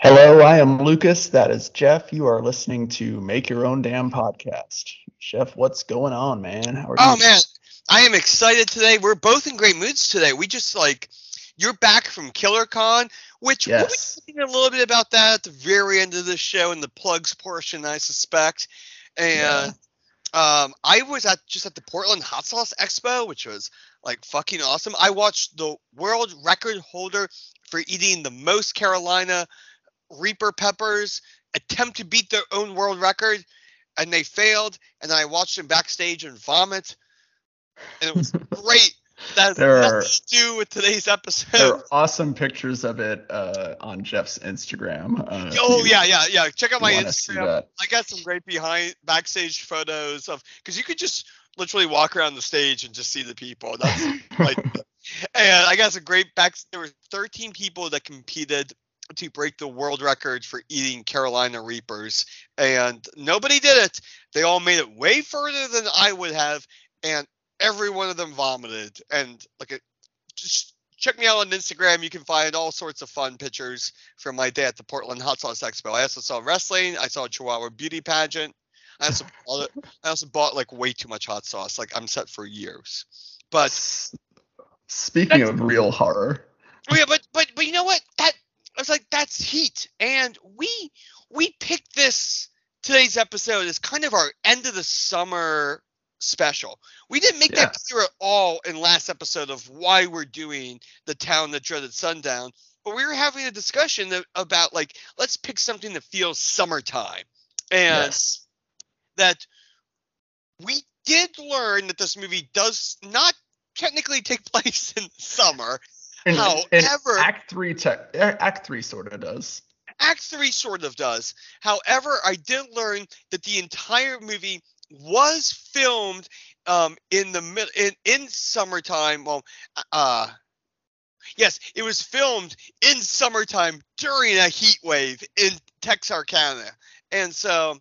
Hello, I am Lucas. That is Jeff. You are listening to Make Your Own Damn Podcast. Jeff, what's going on, man? How are Oh you? man, I am excited today. We're both in great moods today. We just like you're back from KillerCon, which we'll be talking a little bit about that at the very end of the show in the plugs portion, I suspect. And um, I was at just at the Portland Hot Sauce Expo, which was like fucking awesome. I watched the world record holder for eating the most Carolina Reaper peppers attempt to beat their own world record, and they failed. And I watched them backstage and vomit, and it was great. That has There nothing are- to do with today's episode. There are awesome pictures of it uh, on Jeff's Instagram. Uh, Oh yeah, yeah, yeah. Check out my Instagram. I got some great behind backstage photos of because you could just literally walk around the stage and just see the people. That's like, and I got some great back. There were 13 people that competed to break the world record for eating Carolina Reapers, and nobody did it. They all made it way further than I would have, and every one of them vomited. And like, it, just check me out on Instagram. You can find all sorts of fun pictures from my day at the Portland Hot Sauce Expo. I also saw wrestling. I saw a Chihuahua beauty pageant. I also bought, I also bought like way too much hot sauce. Like I'm set for years. But Speaking of real horror, oh yeah, but but but you know what? That I was like that's heat, and we we picked this today's episode as kind of our end of the summer special. We didn't make that clear at all in last episode of why we're doing the town that dreaded sundown. But we were having a discussion that, about like let's pick something that feels summertime, and yes. that we did learn that this movie does not technically take place in summer. And, and However- Act Three, tech, Act Three sort of does. Act 3 sort of does. However, I did learn that the entire movie was filmed um, in the mid- in, in summertime. Well, uh, yes, it was filmed in summertime during a heat wave in Texarkana, and so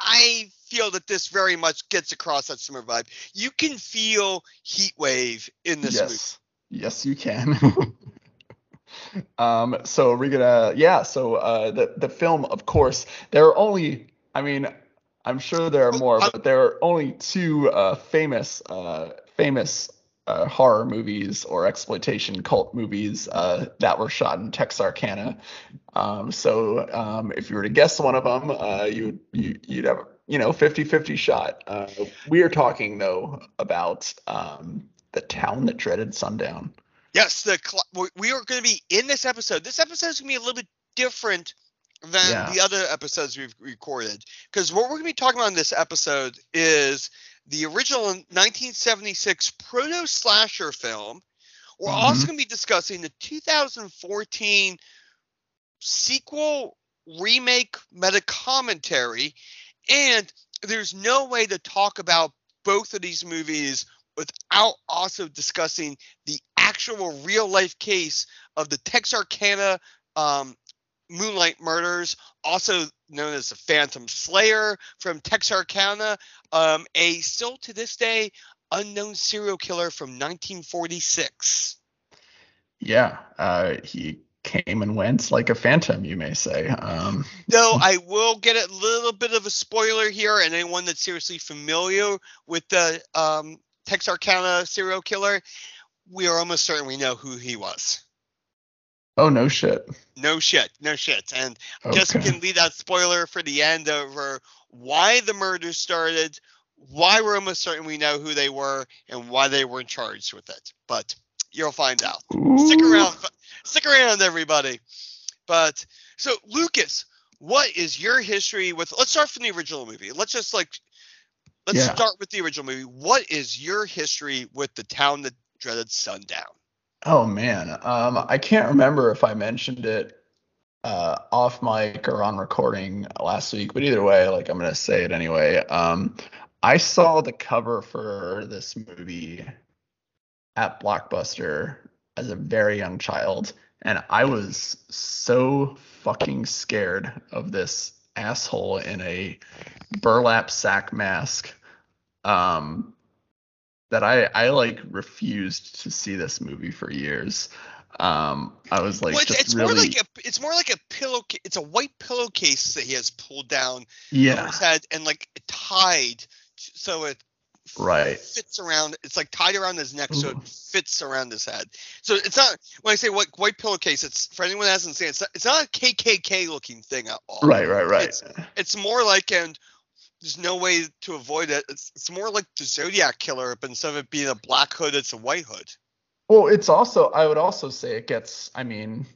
I feel that this very much gets across that summer vibe. You can feel heat wave in this movie. yes. Yes, you can. um, so we're gonna, yeah. So uh, the the film, of course, there are only. I mean, I'm sure there are more, but there are only two uh, famous uh, famous uh, horror movies or exploitation cult movies uh, that were shot in Texarkana. Um, so um, if you were to guess one of them, uh, you you you'd have you know 50-50 shot. Uh, we are talking though about um, the town that dreaded sundown. Yes, the cl- we- are going to be in this episode. This episode is going to be a little bit different than Yeah. the other episodes we've recorded because what we're going to be talking about in this episode is the original 1976 proto slasher film. We're also Mhm. going to be discussing the 2014 sequel remake meta commentary, and there's no way to talk about both of these movies without also discussing the actual real life case of the Texarkana um, Moonlight Murders, also known as the Phantom Slayer from Texarkana, um, a still to this day unknown serial killer from 1946. Yeah, uh, he came and went like a phantom, you may say. Um, Though I will get a little bit of a spoiler here, and anyone that's seriously familiar with the um, Texarkana serial killer, we are almost certain we know who he was. oh no shit. No shit, no shit. And Okay. just can leave that spoiler for the end over why the murder started, why we're almost certain we know who they were, and why they weren't charged with it. But you'll find out. Stick around, stick around, everybody. But so, Lucas, what is your history with? Let's start from the original movie. Let's just like, let's Yeah. start with the original movie. What is your history with the town that dreaded sundown? Oh man, um, I can't remember if I mentioned it uh, off mic or on recording last week, but either way, like I'm gonna say it anyway. Um, I saw the cover for this movie at Blockbuster as a very young child, and I was so fucking scared of this asshole in a burlap sack mask. Um, that I I like refused to see this movie for years. Um, I was like, Well, it's, it's really, more like a it's more like a pillow. It's a white pillowcase that he has pulled down over yeah, his head and like tied so it right. fits around. It's like tied around his neck so it fits around his head. So it's not when I say white white pillowcase. It's for anyone that hasn't seen it. It's not, it's not a KKK looking thing at all. Right, right, right. It's- It's more like and there's no way to avoid it. It's it's more like the Zodiac killer, but instead of it being a black hood, it's a white hood. Well, it's also I would also say it gets I mean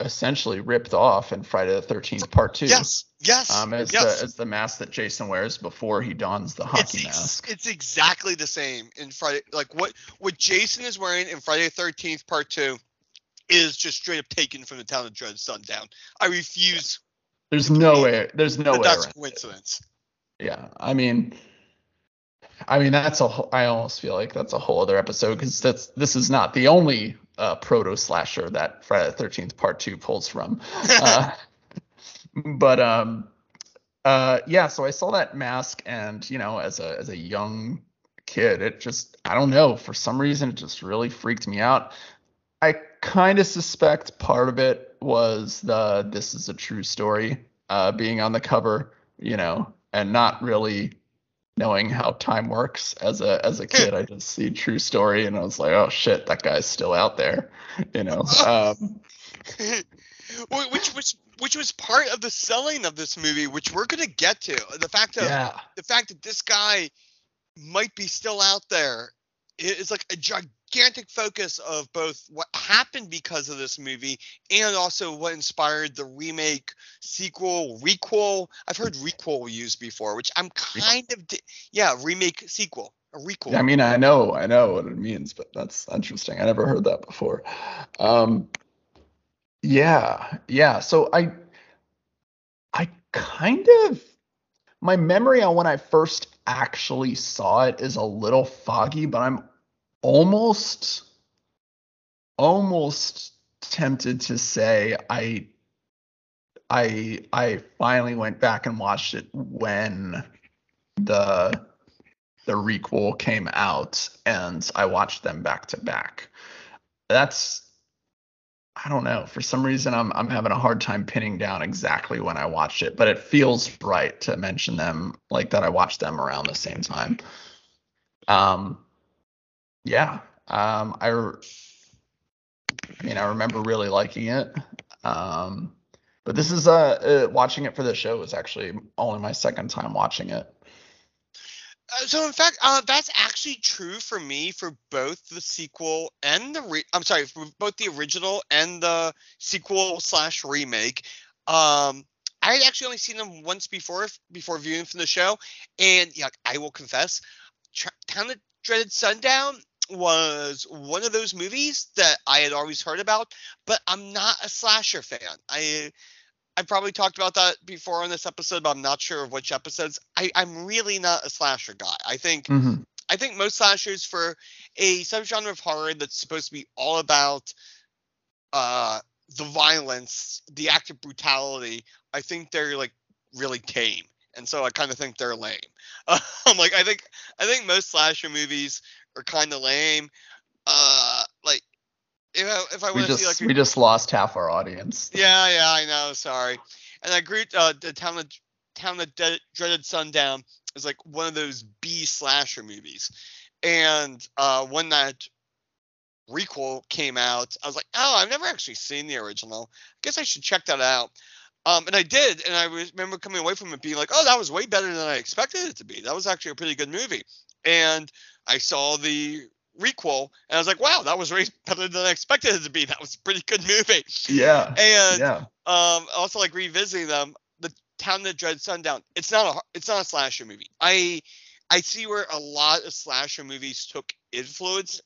essentially ripped off in Friday the 13th part 2. Yes, yes, Um as yes. the as the mask that Jason wears before he dons the hockey it's, mask. it's exactly the same in Friday. Like what what Jason is wearing in Friday the Thirteenth Part Two is just straight up taken from the town of Dread Sundown. I refuse There's no way there's no way that's it. coincidence. Yeah. I mean I mean that's a. I almost feel like that's a whole other episode cuz that's this is not the only uh, proto slasher that Friday the 13th part 2 pulls from. uh, but um uh yeah so i saw that mask and you know as a as a young kid it just i don't know for some reason it just really freaked me out i kind of suspect part of it was the this is a true story uh being on the cover you know and not really knowing how time works as a as a kid i just see true story and i was like oh shit that guy's still out there you know um which which which was part of the selling of this movie, which we're gonna get to. The fact of yeah the fact that this guy might be still out there i- like a gigantic focus of both what happened because of this movie and also what inspired the remake, sequel, requel. I've heard requel used before, which I'm kind of yeah, remake, sequel, a requel. I mean, I know, I know what it means, but that's interesting. I never heard that before. Um, yeah, yeah. So I, I kind of, my memory on when I first actually saw it is a little foggy, but I'm almost, almost tempted to say I, I, I finally went back and watched it when the the requel came out and I watched them back to back. That's I don't know. For some reason I'm I'm having a hard time pinning down exactly when I watched it, but it feels right to mention them like that I watched them around the same time. Um yeah. Um I I mean I remember really liking it. Um but this is uh, uh watching it for the show is actually only my second time watching it. Uh, so in fact, uh, that's actually true for me for both the sequel and the re- I'm sorry, for both the original and the sequel slash remake. Um, I had actually only seen them once before before viewing from the show, and yeah, I will confess, Town of Dreaded Sundown was one of those movies that I had always heard about, but I'm not a slasher fan. I I probably talked about that before on this episode, but I'm not sure of which episodes. I, I'm really not a slasher guy. I think Mhm. I think most slashers for a subgenre of horror that's supposed to be all about uh the violence, the act of brutality, I think they're like really tame. And so I kind of think they're lame. I'm like I think I think most slasher movies are kind of lame. Uh like if I, if I We want to just see like a we just lost half our audience. yeah, yeah, I know. Sorry. And I agree. Uh, the town of town of De- dreaded sundown is like one of those B slasher movies, and uh, when that requel came out, I was like, oh, I've never actually seen the original. I guess I should check that out. Um, and I did, and I was- remember coming away from it being like, oh, that was way better than I expected it to be. That was actually a pretty good movie. And I saw the requel, and I was like, wow, that was way better than I expected it to be. That was a pretty good movie. Yeah. And Yeah. um also like revisiting them the town that dread sundown it's not a it's not a slasher movie i i see where a lot of slasher movies took influence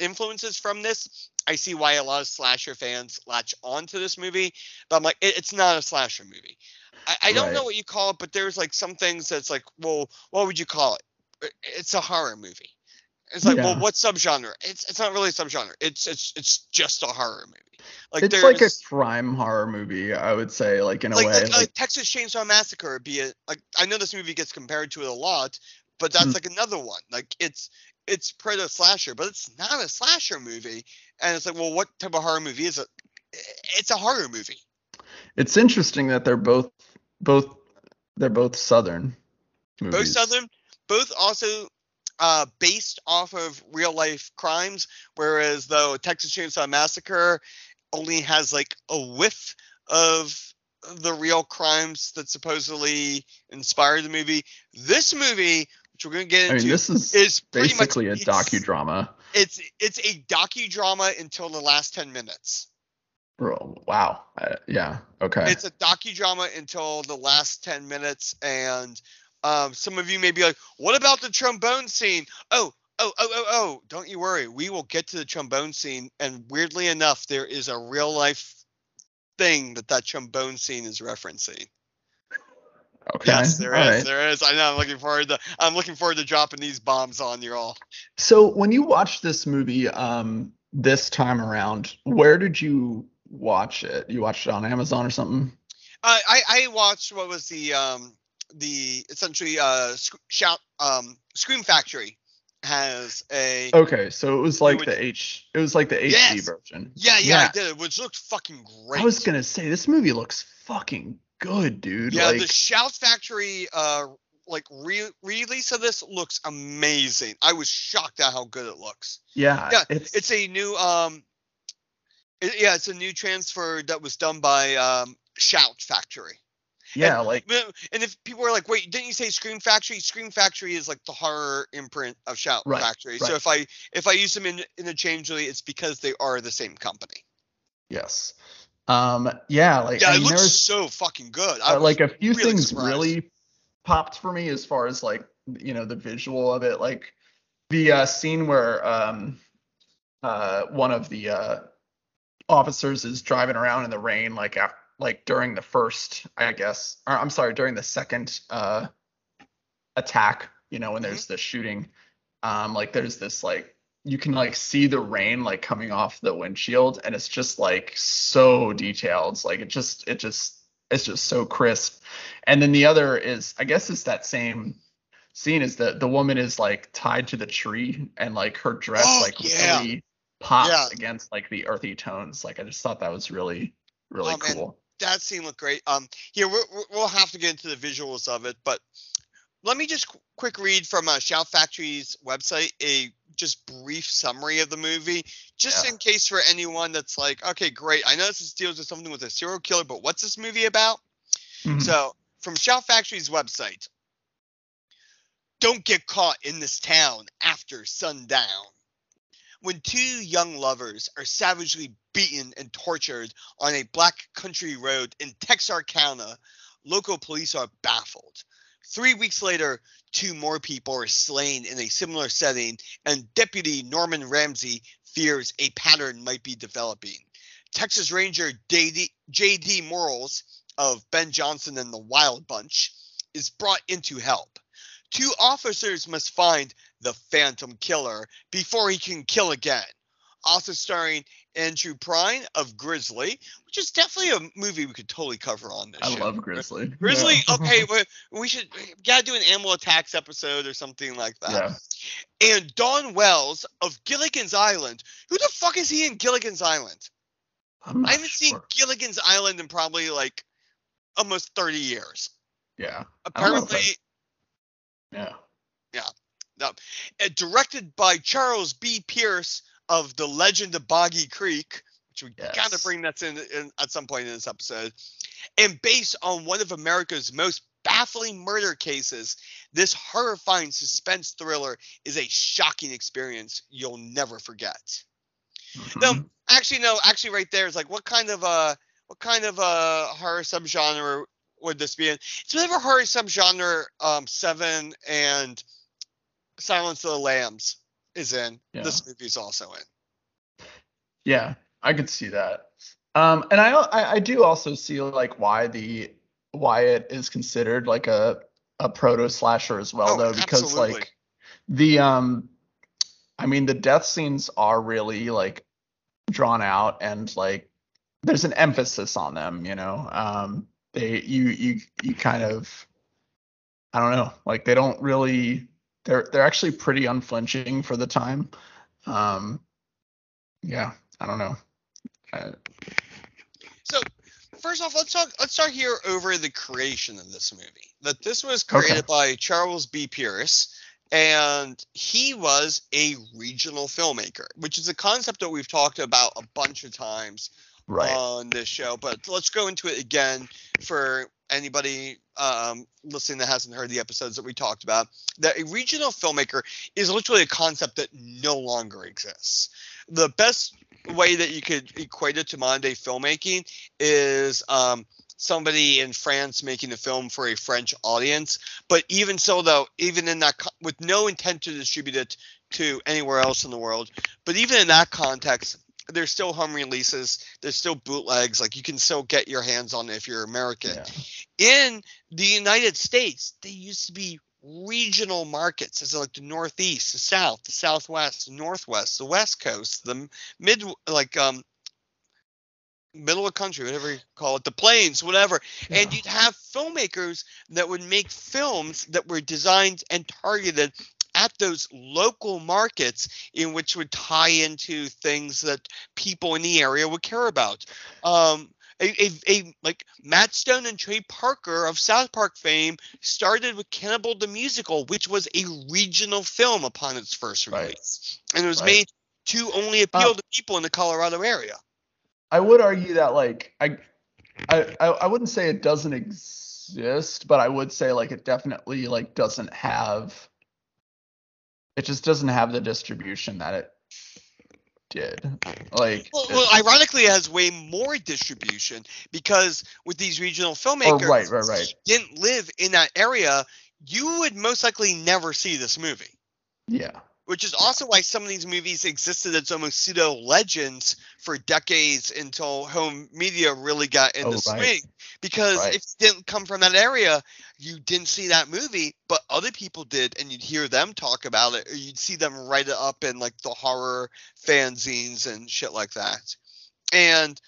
influences from this i see why a lot of slasher fans latch onto this movie but i'm like it, it's not a slasher movie i, I don't know what you call it but there's like some things that's like well what would you call it it's a horror movie it's like well what subgenre it's it's not really a subgenre it's it's it's just a horror movie like it's like a crime horror movie, I would say, like in a like, way. like, like- Texas Chainsaw Massacre be it. Like I know this movie gets compared to it a lot, but that's Mhm. like another one. Like it's it's proto slasher, but it's not a slasher movie. And it's like, well, what type of horror movie is it? It's a horror movie. It's interesting that they're both both they're both southern. Movies. Both southern, both also uh, based off of real life crimes, whereas though Texas Chainsaw Massacre only has like a whiff of the real crimes that supposedly inspired the movie. This movie, which we're going to get I into, mean, this is, is basically much, a docudrama. It's it's a docudrama until the last ten minutes. Oh, wow. Uh, yeah. Okay. It's a docudrama until the last ten minutes, and um, some of you may be like, "What about the trombone scene?" Oh, oh, oh, oh, oh! Don't you worry. We will get to the trombone scene, and weirdly enough, there is a real life thing that that trombone scene is referencing. okay. Yes, there All is. right. There is. I know. I'm looking forward to. I'm looking forward to dropping these bombs on you all. So when you watched this movie um this time around, where did you watch it? You watched it on Amazon or something? I I, I watched what was the um the essentially uh sc- shout um Scream Factory has a Okay, so it was like would- the H it was like the HD Yes. version. yeah, yeah I did it which looked fucking great. I was gonna say this movie looks fucking good, dude. yeah, like the Shout Factory uh like re- release of this looks amazing. I was shocked at how good it looks. yeah, yeah, it's It's a new um it- yeah, it's a new transfer that was done by um Shout Factory. yeah, like And if people are like, wait, didn't you say Scream Factory? Scream Factory is like the horror imprint of Shout Right, Factory. So if I if I use them in, interchangeably, it's because they are the same company. yes. Um yeah, like Yeah, I it looks so fucking good. Uh, like a few really things surprised. really popped for me as far as like you know the visual of it like the uh scene where um uh one of the uh officers is driving around in the rain like after like during the first i guess or i'm sorry during the second uh attack you know when there's the shooting um like there's this like you can like see the rain like coming off the windshield and it's just like so detailed it's like it just it just it's just so crisp and then the other is i guess it's that same scene is that the woman is like tied to the tree and like her dress Oh, like yeah. really pops Yeah. against like the earthy tones like i just thought that was really really Oh, cool that scene looked great. Um, here we're, we're- we'll have to get into the visuals of it, but let me just qu- quick read from uh, Shout Factory's website a just brief summary of the movie, just Yeah. in case for anyone that's like, okay, great, I know this deals with something with a serial killer, but what's this movie about? Mhm. So, from Shout Factory's website, don't get caught in this town after sundown. When two young lovers are savagely beaten and tortured on a black country road in Texarkana, local police are baffled. Three weeks later, two more people are slain in a similar setting, and Deputy Norman Ramsey fears a pattern might be developing. Texas Ranger JD. Morales of Ben Johnson and the Wild Bunch is brought in to help. Two officers must find the Phantom Killer before he can kill again. Also starring Andrew Prine of Grizzly, which is definitely a movie we could totally cover on this i show. love grizzly Grizzly, Yeah. okay, we, we should we gotta do an animal attacks episode or something like that. yeah And Dawn Wells of Gilligan's Island. Who the fuck is he in Gilligan's Island? I haven't seen. Gilligan's Island in probably like almost 30 years. yeah I if yeah uh, directed by Charles B. Pierce of The Legend of Boggy Creek, which we gotta bring that in, in at some point in this episode, and based on one of America's most baffling murder cases, this horrifying suspense thriller is a shocking experience you'll never forget. No, Mhm. actually, no. Actually, right there is like, what kind of uh, what kind of uh horror subgenre would this be in? It's whatever horror subgenre um Seven and Silence of the Lambs is in. Yeah. This movie's also in. Yeah, I could see that. Um, and I, I I do also see like why the why it is considered like a a proto slasher as well Oh, though because absolutely. like the um I mean the death scenes are really like drawn out and like there's an emphasis on them, you know. Um they you you you kind of I don't know, like they don't really they're they're actually pretty unflinching for the time. Um, yeah, I don't know. Uh, So first off, let's talk. Let's start here over the creation of this movie. That this was created Okay. by Charles B. Pierce, and he was a regional filmmaker, which is a concept that we've talked about a bunch of times right. on this show. But let's go into it again for anybody um, listening that hasn't heard the episodes that we talked about. That a regional filmmaker is literally a concept that no longer exists. The best way that you could equate it to modern day filmmaking is um, somebody in France making a film for a French audience. But even so, though, even in that, with no intent to distribute it to anywhere else in the world, but even in that context, there's still home releases, there's still bootlegs. Like you can still get your hands on it if you're American. Yeah. In the United States, they used to be regional markets, as like the Northeast, the South, the Southwest, the Northwest, the West Coast, the mid, like um, middle of country, whatever you call it, the plains, whatever. And you'd have filmmakers that would make films that were designed and targeted at those local markets in which would tie into things that people in the area would care about. Um, a, a, a like Matt Stone and Trey Parker of South Park fame started with Cannibal the Musical, which was a regional film upon its first Right. release, and it was Right. made to only appeal Uh, to people in the Colorado area. I would argue that like I, I I I wouldn't say it doesn't exist, but I would say like it definitely like doesn't have it just doesn't have the distribution that it did. Like Well, well, ironically, it has way more distribution because with these regional oh, filmmakers, right, right, right. didn't live in that area, you would most likely never see this movie. Yeah. Which is also why some of these movies existed as almost pseudo legends for decades until home media really got into Oh, right. swing. Because Right. if you didn't come from that area, you didn't see that movie, but other people did, and you'd hear them talk about it, or you'd see them write it up in like the horror fanzines and shit like that. And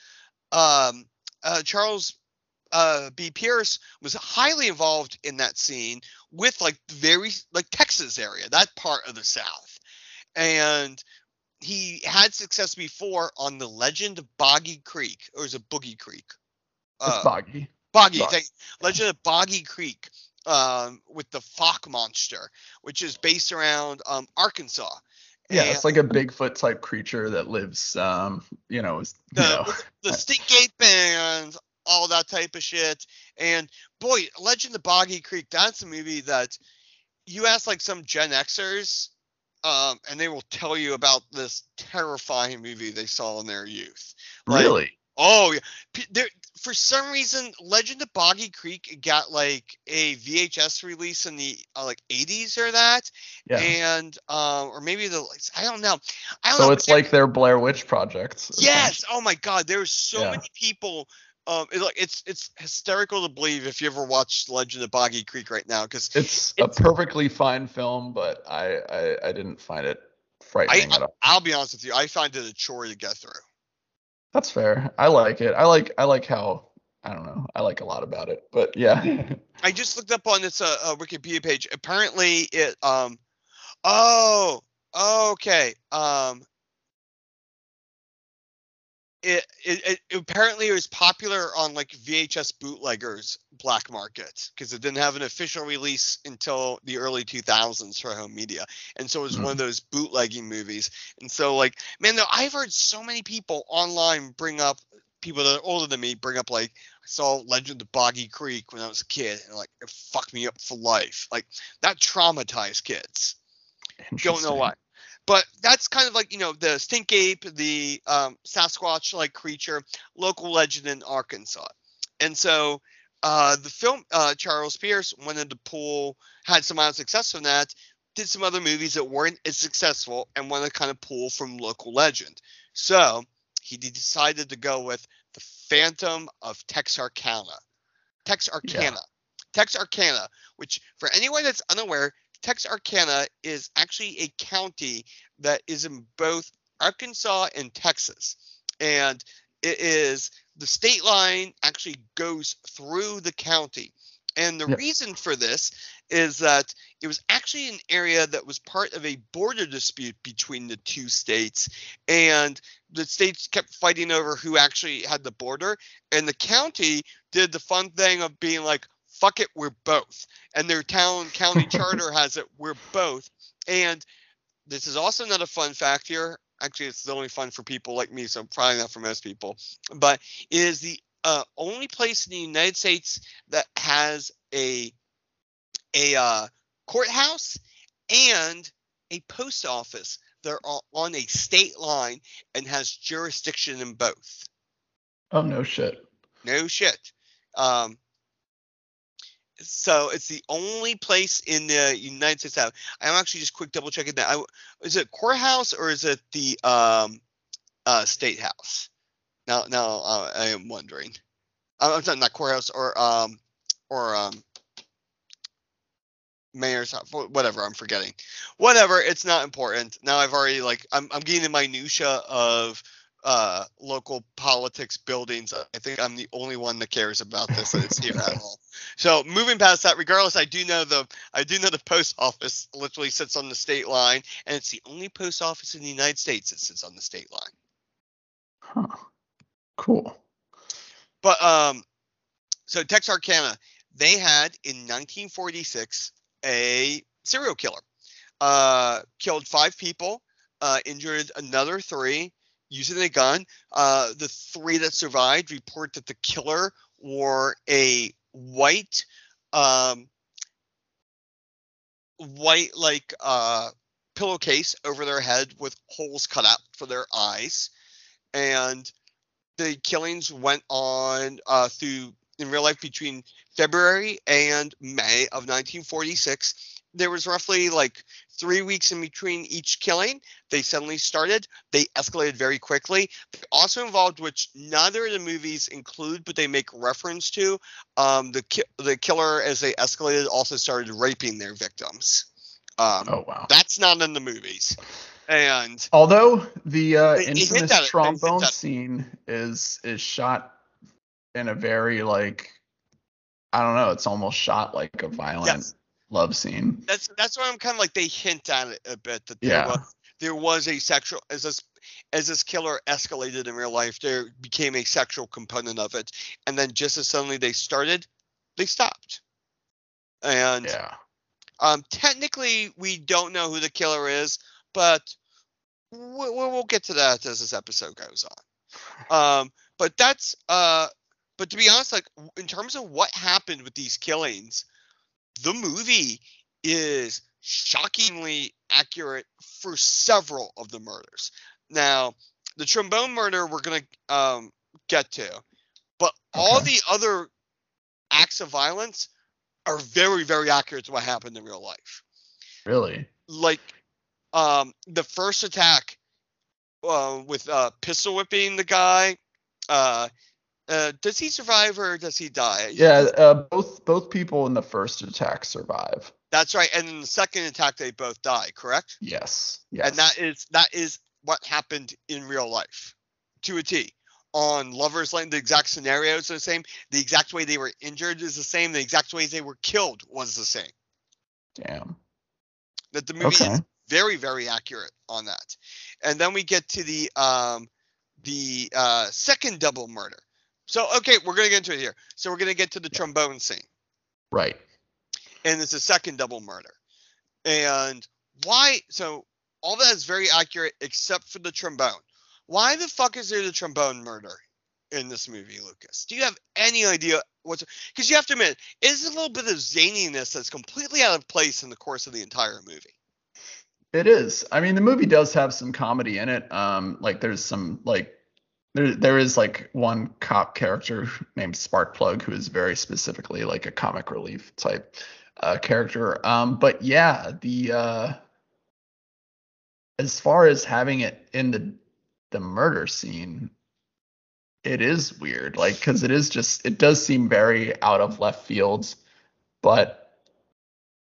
um, uh, Charles uh, B. Pierce was highly involved in that scene with like very like Texas area, that part of the South, and he had success before on the Legend of Boggy Creek, or is it Boogie Creek? It's Uh, boggy. Boggy, Bog- thank Legend of Boggy Creek, um, with the Fouke monster, which is based around um, Arkansas. Yeah, And it's like a Bigfoot type creature that lives um, you know, is, you the, know. the Stink Gate Band, all that type of shit. And boy, Legend of Boggy Creek, that's a movie that you ask like some Gen Xers, um, and they will tell you about this terrifying movie they saw in their youth. like- Really? Oh yeah, P- there for some reason Legend of Boggy Creek got like a VHS release in the uh, like 80s or that, Yeah. and um, or maybe the I don't know. I don't So know. it's like their Blair Witch projects. Yes. Oh my God. There's so Yeah. many people. Um, it, like it's it's hysterical to believe if you ever watched Legend of Boggy Creek right now because It's, It's- a perfectly fine film, but I, I I didn't find it frightening I, at all. I'll be honest with you, I find it a chore to get through. That's fair. I like it. I like I like how I don't know. I like a lot about it. But yeah. I just looked up on this uh, uh, Wikipedia page. Apparently, it um, oh, okay, um, it, it, it apparently it was popular on like VHS bootleggers black market because it didn't have an official release until the early 2000s for home media, and so it was one of mm-hmm. those bootlegging movies. And so like, man, though I've heard so many people online bring up people that are older than me bring up like I saw Legend of Boggy Creek when I was a kid, and like it fucked me up for life. Like that traumatized kids. Don't know why. But that's kind of like you know the stink ape, the um, Sasquatch like creature, local legend in Arkansas, and so uh, the film uh, Charles Pierce wanted to pull had some amount of success from that, did some other movies that weren't as successful, and wanted to kind of pull from local legend. So he decided to go with the Phantom of Texarkana. Texarkana. Texarkana, which for anyone that's unaware, Texarkana is actually a county that is in both Arkansas and Texas. And it is the state line actually goes through the county. And the Yep. reason for this is that it was actually an area that was part of a border dispute between the two states. And the states kept fighting over who actually had the border. And the county did the fun thing of being like, fuck it, we're both. And their town county charter has it, we're both. And this is also not a fun fact here. Actually, it's the only fun for people like me, so probably not for most people. But it is the uh, only place in the United States that has a a uh, courthouse and a post office. They're on a state line and has jurisdiction in both. Oh no shit. No shit. Um, so it's the only place in the United States that I'm actually just quick double checking that. I, is it courthouse or is it the um, uh, state house? Now, now uh, I am wondering. Uh, I'm sorry, not courthouse or um or um mayor's house, whatever. I'm forgetting. Whatever. It's not important. Now I've already like I'm I'm getting the minutia of uh local politics buildings. I think I'm the only one that cares about this and it's here at all. So moving past that, regardless, I do know the I do know the post office literally sits on the state line, and it's the only post office in the United States that sits on the state line. Huh. Cool. But um, so Texarkana, they had in 1946 a serial killer, uh, killed five people, uh, injured another three using a gun. Uh, the three that survived report that the killer wore a white, um, white like uh pillowcase over their head with holes cut out for their eyes, and the killings went on uh, through in real life between February and May of 1946. There was roughly like three weeks in between each killing. They suddenly started. They escalated very quickly. They also involved, which neither of the movies include, but they make reference to, um, the ki- the killer as they escalated also started raping their victims. Um, Oh wow. That's not in the movies. And Although the uh, They- infamous they trombone scene is is shot in a very like I don't know, it's almost shot like a violent Yes. Love scene. that's that's why I'm kind of like they hint at it a bit that there Yeah. was there was a sexual as this as this killer escalated in real life there became a sexual component of it and then just as suddenly they started they stopped and Yeah. um technically we don't know who the killer is but we'll, we'll get to that as this episode goes on um but that's uh but to be honest like in terms of what happened with these killings the movie is shockingly accurate for several of the murders now the trombone murder we're gonna um get to but all Okay. the other acts of violence are very very accurate to what happened in real life Really? like um the first attack uh, with uh pistol whipping the guy uh uh does he survive or does he die Yeah, uh, both both people in the first attack survive. that's right and in the second attack they both die correct Yes. Yes. and that is that is what happened in real life to a t on lovers lane the exact scenarios are the same the exact way they were injured is the same the exact way they were killed was the same Damn. that the movie Okay. is very very accurate on that and then we get to the um the uh second double murder so okay we're gonna get into it here. So we're gonna get to the trombone scene. Right. and it's a second double murder. And why so all that is very accurate except for the trombone. Why the fuck is there the trombone murder in this movie lucas? Do you have any idea what's because you have to admit it is a little bit of zaniness that's completely out of place in the course of the entire movie. It is. I mean, the movie does have some comedy in it. Um, like there's some like there there is like one cop character named Sparkplug who is very specifically like a comic relief type uh, character. Um, but yeah, the uh, as far as having it in the the murder scene, it is weird. Like because it is just it does seem very out of left field, but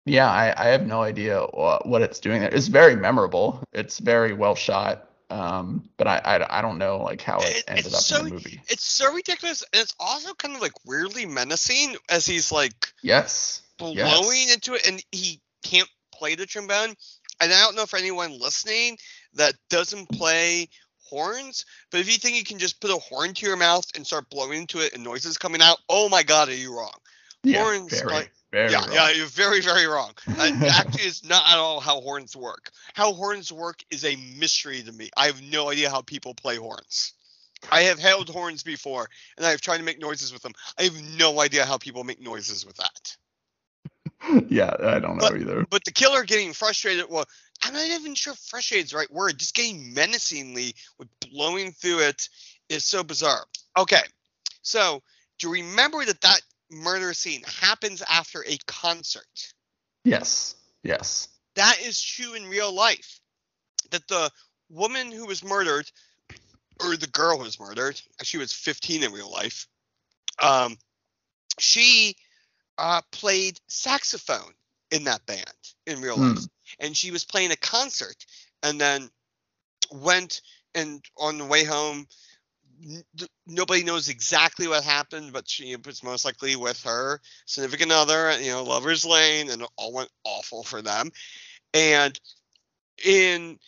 yeah, I, I have no idea what, what it's doing there. It's very memorable. It's very well shot. Um, but I, I I don't know like how it ended it's up so- in the movie. It's so ridiculous, and it's also kind of like weirdly menacing as he's like Yes. blowing Yes. into it, and he can't play the trombone. And I don't know for anyone listening that doesn't play horns, but if you think you can just put a horn to your mouth and start blowing into it and noises coming out, oh my god, are you wrong? Yeah. horns, very, like- very yeah, wrong. yeah, you're very, very wrong. Actually, it's not at all how horns work. How horns work is a mystery to me. I have no idea how people play horns. I have held horns before, and I've tried to make noises with them. I have no idea how people make noises with that. yeah, I don't know either. But the killer getting frustrated, well, I'm not even sure frustrated is the right word. Just getting menacingly with blowing through it is so bizarre. Okay, so do you remember that that murder scene happens after a concert? Yes. Yes. that is true in real life. That the woman who was murdered, or the girl who was murdered, she was 15 in real life. Um, she uh, played saxophone in that band in real Hmm. life, and she was playing a concert, and then went and on the way home. Nobody knows exactly what happened, but she was most likely with her significant other, you know, lovers lane, and it all went awful for them. And in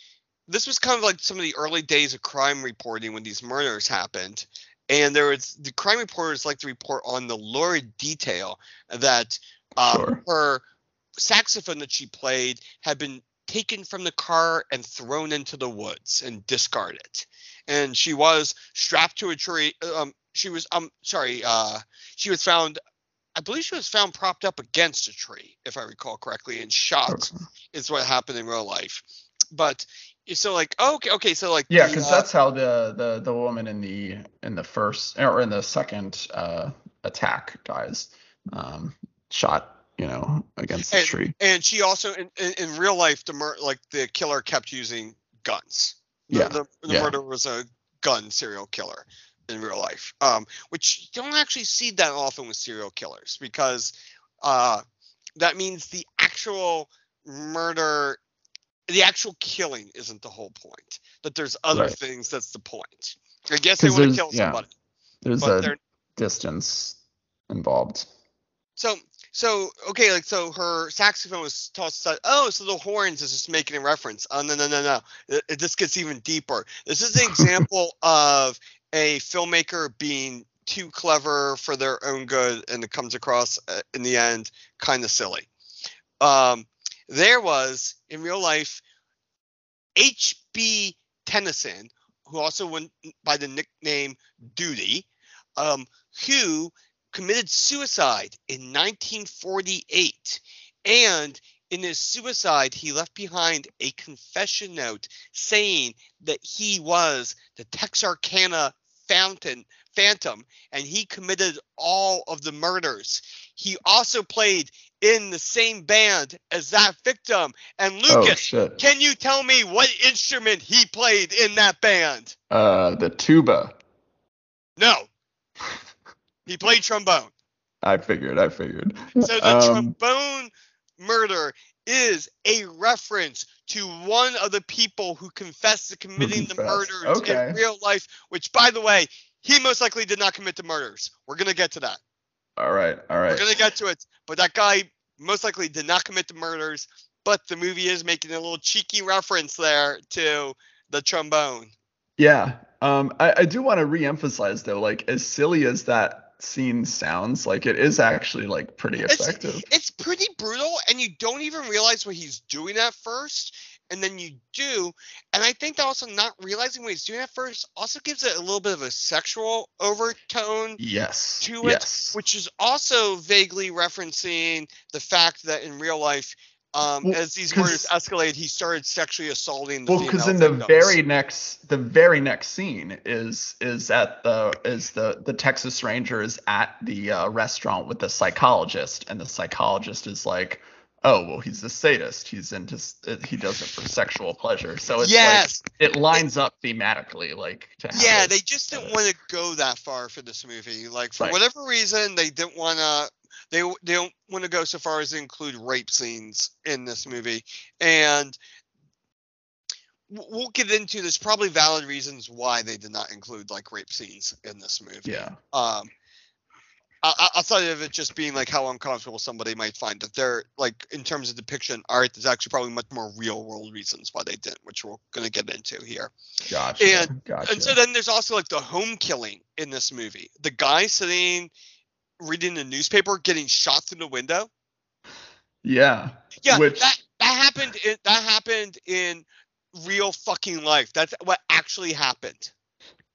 this was kind of like some of the early days of crime reporting when these murders happened. And there was the crime reporters like to report on the lurid detail that um, Sure. her saxophone that she played had been taken from the car and thrown into the woods and discarded. And she was strapped to a tree. Um, she was um sorry. Uh, she was found. I believe she was found propped up against a tree, if I recall correctly, and shot Okay. is what happened in real life. But so like okay, okay, so like Yeah, because uh, that's how the, the the woman in the in the first or in the second uh, attack dies, um, shot, you know, against the tree. and she also in, in, in real life the mur- like the killer kept using guns. The, Yeah, the, the yeah. murder was a gun serial killer in real life, um, which you don't actually see that often with serial killers because uh, that means the actual murder, the actual killing isn't the whole point. That there's other Right. things that's the point. I guess they want to there's- kill yeah. somebody, There's but a distance involved. So so okay, like so her saxophone was tossed aside. Oh, so the horns is just making a reference. Oh no no no no. It, it just gets even deeper. This is an example of a filmmaker being too clever for their own good, and it comes across uh, in the end kind of silly. Um, there was in real life H.B. Tennison, who also went by the nickname Doodie, um, who committed suicide in 1948. And in his suicide, he left behind a confession note saying that he was the Texarkana Fountain Phantom and he committed all of the murders. He also played in the same band as that victim. And Oh Lucas, shit. can you tell me what instrument he played in that band? Uh, the tuba. No. He played trombone. I figured. I figured. So the Um, trombone murder is a reference to one of the people who confessed to committing the confessed. murders Okay. in real life, which by the way, he most likely did not commit the murders. We're gonna get to that. All right. All right. We're gonna get to it. But that guy most likely did not commit the murders, but the movie is making a little cheeky reference there to the trombone. Yeah. Um, I, I do want to reemphasize though, like as silly as that scene sounds, like it is actually like pretty It's- effective. It's pretty brutal, and you don't even realize what he's doing at first, and then you do. And I think that also not realizing what he's doing at first also gives it a little bit of a sexual overtone Yes. to it, yes. which is also vaguely referencing the fact that in real life, um, as these murders escalate, he started sexually assaulting the Well, because in the victims. very next, the very next scene is is at the is the the Texas Ranger is at the uh, restaurant with the psychologist, and the psychologist is like, "Oh, well, he's a sadist. He's into uh, he does it for sexual pleasure." So it's yes, like it lines up thematically, like to have yeah, it. they just didn't uh, want to go that far for this movie. Like for Right. whatever reason, they didn't want to. They they don't want to go so far as to include rape scenes in this movie. And we'll get into. There's probably valid reasons why they did not include like rape scenes in this movie. Yeah. Um, outside of it just being like how uncomfortable somebody might find that they're like in terms of depiction art, there's actually probably much more real world reasons why they didn't, which we're gonna get into here. Gotcha. And- gotcha. And so then there's also like the home killing in this movie. The guy sitting reading the newspaper getting shot through the window. yeah. Yeah, Which- that that happened. In, that happened in real fucking life. That's what actually happened.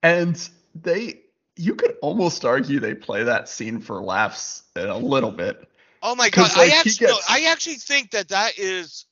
And they, you could almost argue they play that scene for laughs a little bit. Oh my god! like, I actually, no, I actually think that that is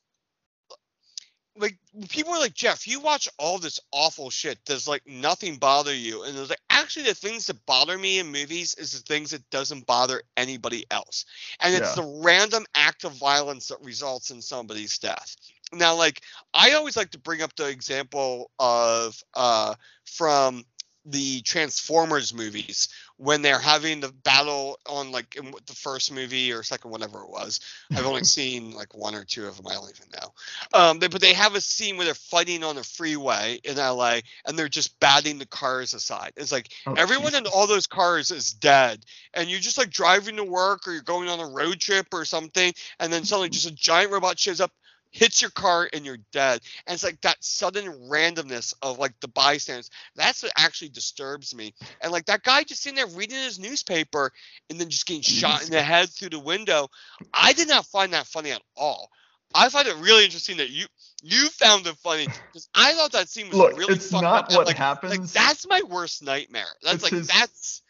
like people are like Jeff. You watch all this awful shit. Does like nothing bother you? And it's like actually the things that bother me in movies is the things that doesn't bother anybody else, and it's Yeah. the random act of violence that results in somebody's death. Now, like I always like to bring up the example of uh from the Transformers movies when they're having the battle on like in the first movie or second, whatever it was. I've only seen like one or two of them. I don't even know. Um, they, but they have a scene where they're fighting on a freeway in LA and they're just batting the cars aside. It's like Oh, everyone in all those cars is dead, and you're just like driving to work or you're going on a road trip or something, and then suddenly just a giant robot shows up. Hits your car and you're dead, and it's like that sudden randomness of like the bystanders. That's what actually disturbs me. And like that guy just sitting there reading his newspaper and then just getting shot in the head through the window. I did not find that funny at all. I find it really interesting that you you found it funny because I thought that scene was Look, really it's fucked not up. what like, happens. Like that's my worst nightmare. That's It's like his- that's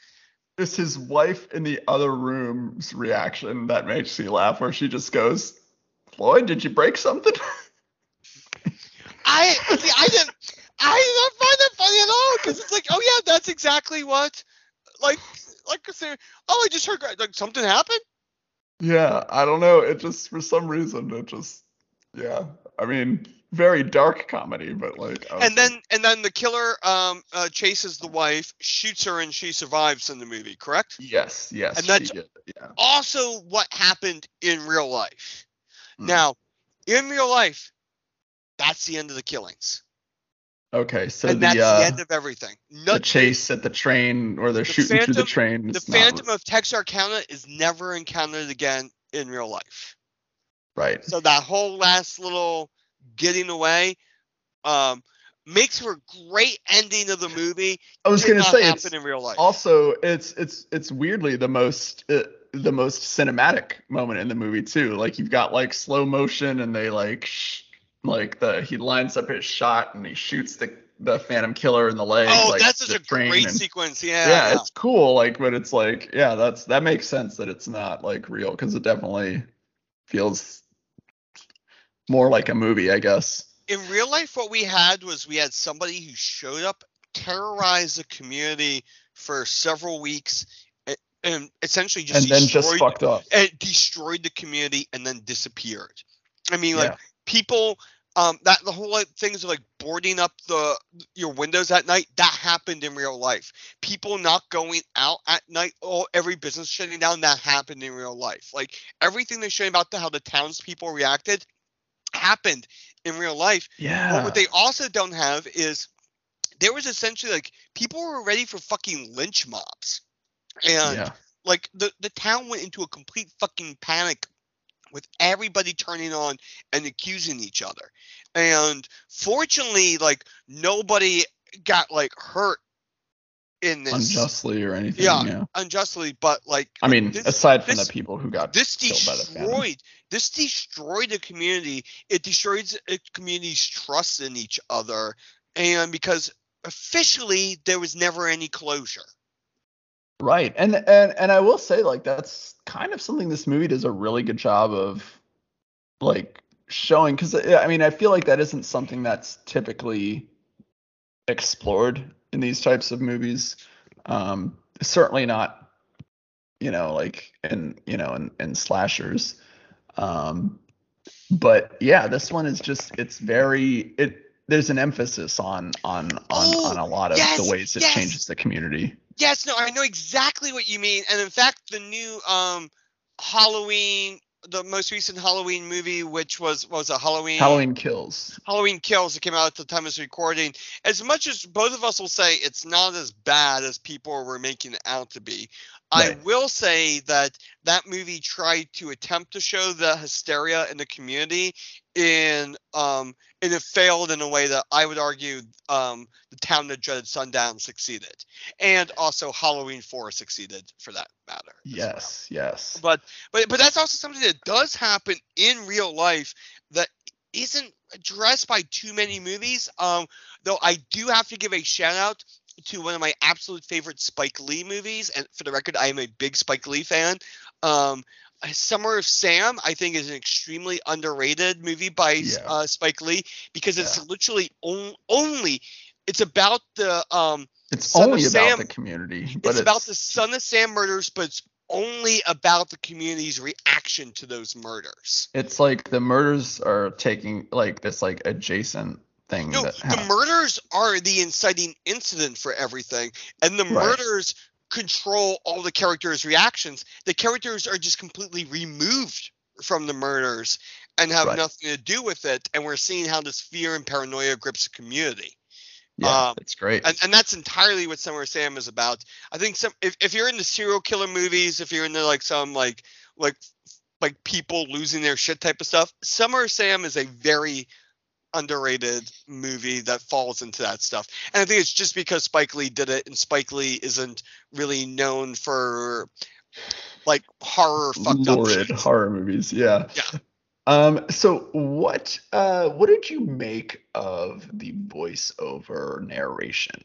it's his wife in the other room's reaction that makes me laugh, where she just goes, "Floyd, did you break something?" I see. I didn't. I did not find that funny at all because it's like, oh yeah, that's exactly what. Like, like oh, I just heard like something happened. yeah, I don't know. It just for some reason it just, yeah. I mean, very dark comedy, but like. Was and then and then the killer um uh, chases the wife, shoots her, and she survives in the movie. Correct. yes, yes, and that's- did, yeah. Also, what happened in real life. Hmm. Now, in real life, that's the end of the killings, Okay, so and the that's uh, the end of everything. the chase at the train, or they're The shooting through the train. The is not Phantom of Texarkana is never encountered again in real life. right. So that whole last little getting away um, makes for a great ending of the movie. I was gonna say happen it's in real life. also it's it's it's weirdly the most uh, the most cinematic moment in the movie too like you've got like slow motion and they like sh- like the he lines up his shot and he shoots the the phantom killer in the leg oh, like that's such a great and- sequence. yeah, Yeah. it's cool like but it's like yeah that's that makes sense that it's not like real because it definitely feels more like a movie i guess in real life, what we had was we had somebody who showed up, terrorized the community for several weeks, and essentially just and then just destroyed fucked up and destroyed the community and then disappeared. I mean, like Yeah. people, um, that the whole like, things of like boarding up the your windows at night that happened in real life. People not going out at night, or every business shutting down that happened in real life. Like everything they showed about the, how the townspeople reacted happened in real life. yeah But what they also don't have is there was essentially like people were ready for fucking lynch mobs. And yeah. like the the town went into a complete fucking panic with everybody turning on and accusing each other. And fortunately like nobody got like hurt in this. Unjustly or anything Yeah. yeah. unjustly but like i mean this, aside from this- the people who got this killed by the destroyed this destroyed the community. It destroys a uh, community's trust in each other. And because officially there was never any closure Right. And and and I will say like that's kind of something this movie does a really good job of like showing cuz I mean I feel like that isn't something that's typically explored in these types of movies. Um certainly not you know like in you know in, in slashers. Um but yeah, this one is just it's very it there's an emphasis on on on Oh, on a lot of yes, the ways it yes. changes the community. Yes, no, I know exactly what you mean. And in fact, the new um Halloween the most recent Halloween movie, which was was a Halloween Halloween Kills. Halloween Kills that came out at the time of this recording. As much as both of us will say it's not as bad as people were making it out to be, I will say that that movie tried to attempt to show the hysteria in the community in um and it failed in a way that I would argue um the town that dreaded sundown succeeded. And also Halloween 4 succeeded for that matter. as well Yes, yes. but but but that's also something that does happen in real life that isn't addressed by too many movies. Um, though I do have to give a shout out to one of my absolute favorite Spike Lee movies, and for the record, I am a big Spike Lee fan. Um, Summer of Sam, I think, is an extremely underrated movie by Yeah. uh, Spike Lee because it's Yeah. literally on, only it's about the um It's Son only about Sam- the community, but it's, about the Son of Sam murders, but it's only about the community's reaction to those murders. It's like the murders are taking like this like adjacent thing No, the murders are the inciting incident for everything, and the Right. murders control all the characters' reactions. The characters are just completely removed from the murders and have Right. nothing to do with it, and we're seeing how this fear and paranoia grips the community. yeah, um, it's great. and, and that's entirely what Summer Sam is about. I think some if, if you're into serial killer movies, if you're into like some like like like people losing their shit type of stuff, Summer Sam is a very underrated movie that falls into that stuff. And I think it's just because Spike Lee did it and Spike Lee isn't really known for like horror fucked Lurid horror movies, yeah. Yeah. Um. So what? Uh. What did you make of the voiceover narration?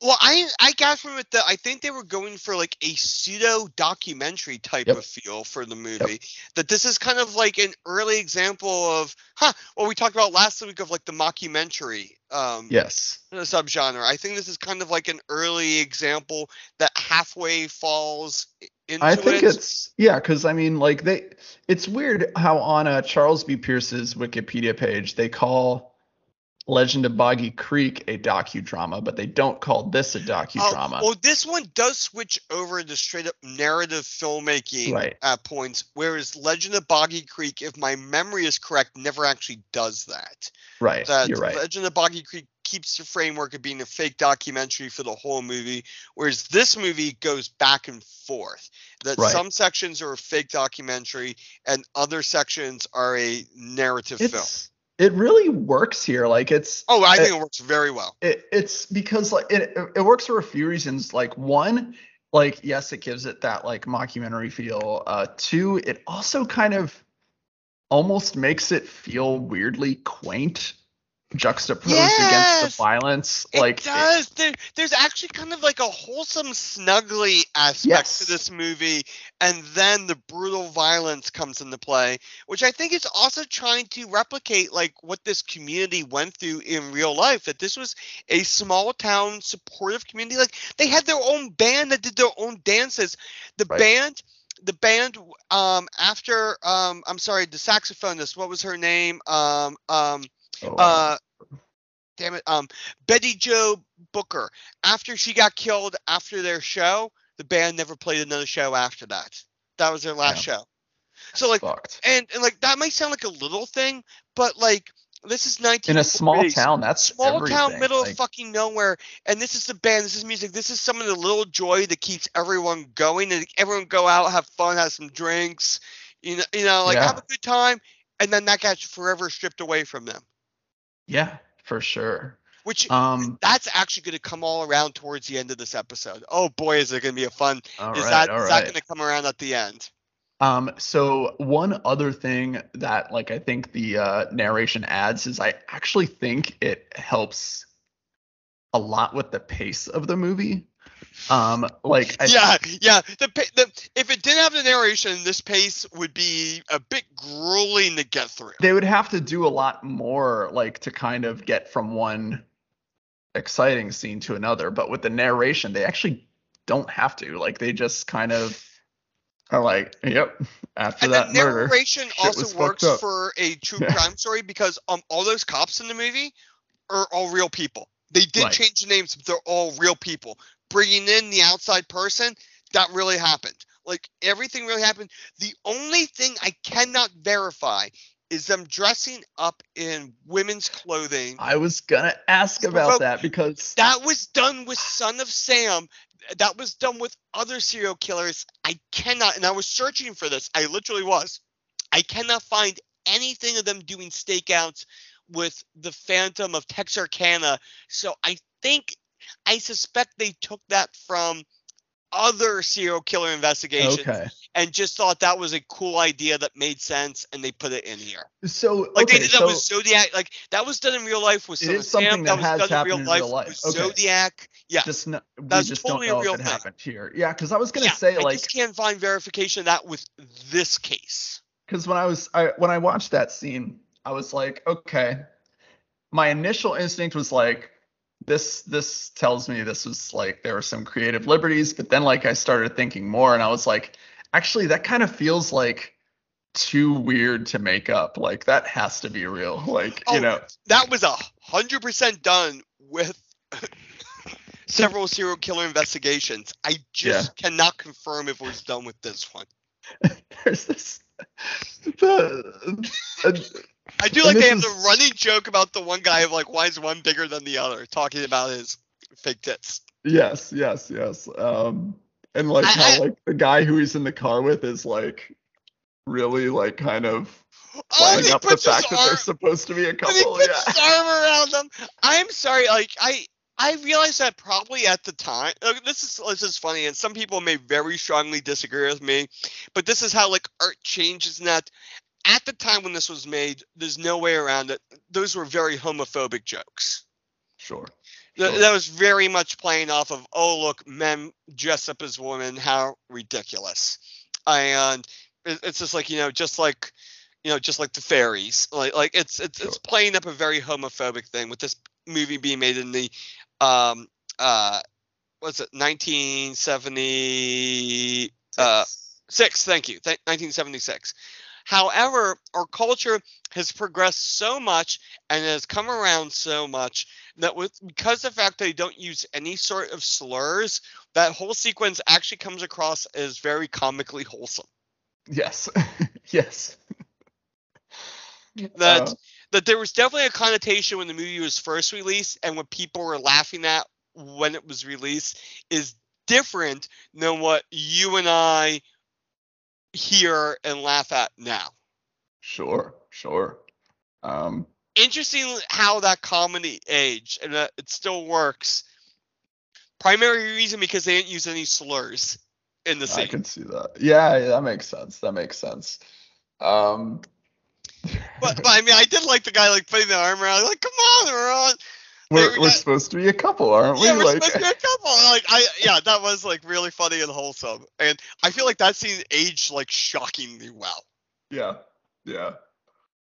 Well, I I got from it that I think they were going for like a pseudo documentary type Yep. of feel for the movie. That this is kind of like an early example of, huh? What we talked about last week of like the mockumentary um, Yes. subgenre. I think this is kind of like an early example that halfway falls i- think it. it's yeah, because I mean, like they, it's weird how on uh, Charles B. Pierce's Wikipedia page they call Legend of Boggy Creek a docudrama, but they don't call this a Oh, docudrama. well, this one does switch over to straight up narrative filmmaking Right. at points, whereas Legend of Boggy Creek, if my memory is correct, never actually does that. right, that you're right. Legend of Boggy Creek keeps the framework of being a fake documentary for the whole movie, whereas this movie goes back and forth. That Right. some sections are a fake documentary and other sections are a narrative film. It really works here. Like it's Oh, I it- think it works very well. it, it's because like it it works for a few reasons. Like one, like yes, it gives it that like mockumentary feel. Uh, two, it also kind of almost makes it feel weirdly quaint, juxtaposed against the violence. It like does. there, there's actually kind of like a wholesome, snuggly aspect Yes. to this movie, and then the brutal violence comes into play, which I think is also trying to replicate like what this community went through in real life. That this was a small town supportive community. Like they had their own band that did their own dances. The Right. band. The band, um, after, um, I'm sorry, the saxophonist, what was her name? Um, um, oh, uh damn it um Betty Jo Booker. After she got killed after their show the band never played another show after that. That was their last show. So like and, and like that might sound like a little thing but like this is 19 In a small town, that's small town middle Like, of fucking nowhere and this is the band this is music this is some of the little joy that keeps everyone going and everyone go out have fun have some drinks you know you know like Yeah. have a good time and then that gets forever stripped away from them Yeah, for sure. which Um, that's actually going to come all around towards the end of this episode. Oh boy, is it going to be a fun? all is right, that all is that going to come around at the end? Um, so one other thing that like I think the uh, narration adds is I actually think it helps a lot with the pace of the movie. Um, like I, yeah, yeah. The, the if it didn't have the narration, this pace would be a bit grueling to get through. they would have to do a lot more like to kind of get from one exciting scene to another, but with the narration, they actually don't have to. Like they just kind of are like, yep, after and that the murder. narration also works for a true Yeah. crime story because um all those cops in the movie are all real people. They did Right. change the names, but they're all real people. Bringing in the outside person, that really happened. Like everything really happened. The only thing I cannot verify is them dressing up in women's clothing. I was gonna ask about that because that was done with Son of Sam. That was done with other serial killers. I cannot, and I was searching for this. I literally was. I cannot find anything of them doing stakeouts with the Phantom of Texarkana. So I think, I suspect they took that from other serial killer investigations okay. and just thought that was a cool idea that made sense and they put it in here. So like okay, they did that so with Zodiac, like that was done in real life with It is something That, that has done in real happened in life, real life. Okay. Zodiac. Yeah. just no, we That's just totally a don't know real if it thing. happened here. Yeah, because I was gonna yeah, say I like just can't find verification of that with this case. because when I was I when I watched that scene, I was like, okay. My initial instinct was like, this this tells me this was like there were some creative liberties, but then like I started thinking more, and I was like, actually, that kind of feels like too weird to make up. Like that has to be real. Like Oh, you know, That was a hundred percent done with several serial killer investigations. I just cannot confirm if it was done with this one. there's this. The, I do like they have is- the running joke about the one guy of like why is one bigger than the other, talking about his fake tits. Yes, yes, yes. Um, and like I- how I- like the guy who he's in the car with is like really like kind of Oh, up the fact that they're supposed to be a and he couple. puts Yeah. his arm around them. I'm sorry, like I I realized that probably at the time. uh, This is this is funny, and some people may very strongly disagree with me, but this is how like art changes. In that, at the time when this was made, there's no way around it. Those were very homophobic jokes. Sure. Th- Sure. That was very much playing off of, oh look, men dress up as women, how ridiculous. And it's just like you know, just like you know, just like the fairies. Like like it's it's it's playing up a very homophobic thing with this movie being made in the um uh what's it 1976. uh six thank you th- 1976 however our culture has progressed so much and has come around so much that with because of the fact they don't use any sort of slurs that whole sequence actually comes across as very comically wholesome yes. yes. that Uh, that there was definitely a connotation when the movie was first released and what people were laughing at when it was released is different than what you and I hear and laugh at now. sure. Sure. Um, Interesting how that comedy aged and that it still works. Primary reason because they didn't use any slurs in the scene. I can see that. Yeah, yeah, that makes sense. That makes sense. Um, But, but I mean, I did like the guy like putting the arm around, like, come on, we're we're we we're supposed to be a couple, aren't we? Yeah, we're like, supposed to be a couple. Like I yeah, that was like really funny and wholesome. And I feel like that scene aged like shockingly well. yeah, yeah.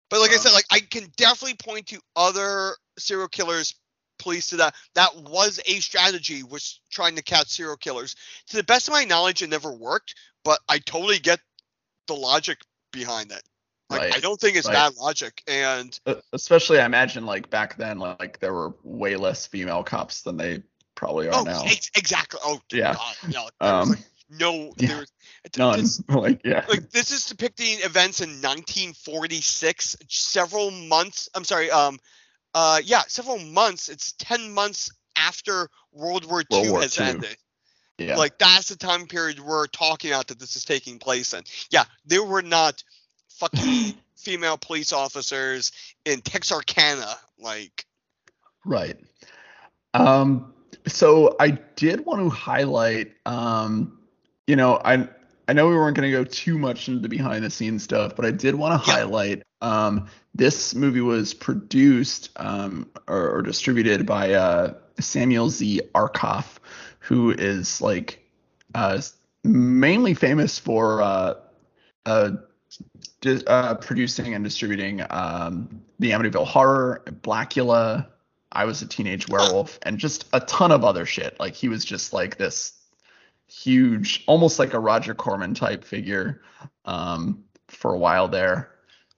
But like I said, like I can definitely point to other serial killers police to that. That was a strategy was trying to catch serial killers. To the best of my knowledge, it never worked, but I totally get the logic behind it. Like I don't think it's right. bad logic. And Especially, I imagine like back then, like there were way less female cops than they probably are oh, now. ex- exactly. Oh Yeah. God, there Um, like, no, yeah. there None. this- like, yeah. like this is depicting events in 1946 several months i'm sorry um uh yeah several months it's 10 months after world war World ii War has II. ended yeah. like that's the time period we're talking about that this is taking place in yeah there were not fucking female police officers in texarkana like Right. Um, so I did want to highlight, um, you know, I I know we weren't going to go too much into the behind the scenes stuff, but I did want to Yeah. highlight um, this movie was produced um, or, or distributed by uh, Samuel Z. Arkoff, who is like uh, mainly famous for uh, uh, uh, producing and distributing um, the Amityville Horror, Blackula, I Was a Teenage Werewolf, and just a ton of other shit. Like he was just like this huge, almost like a Roger Corman type figure um, for a while there.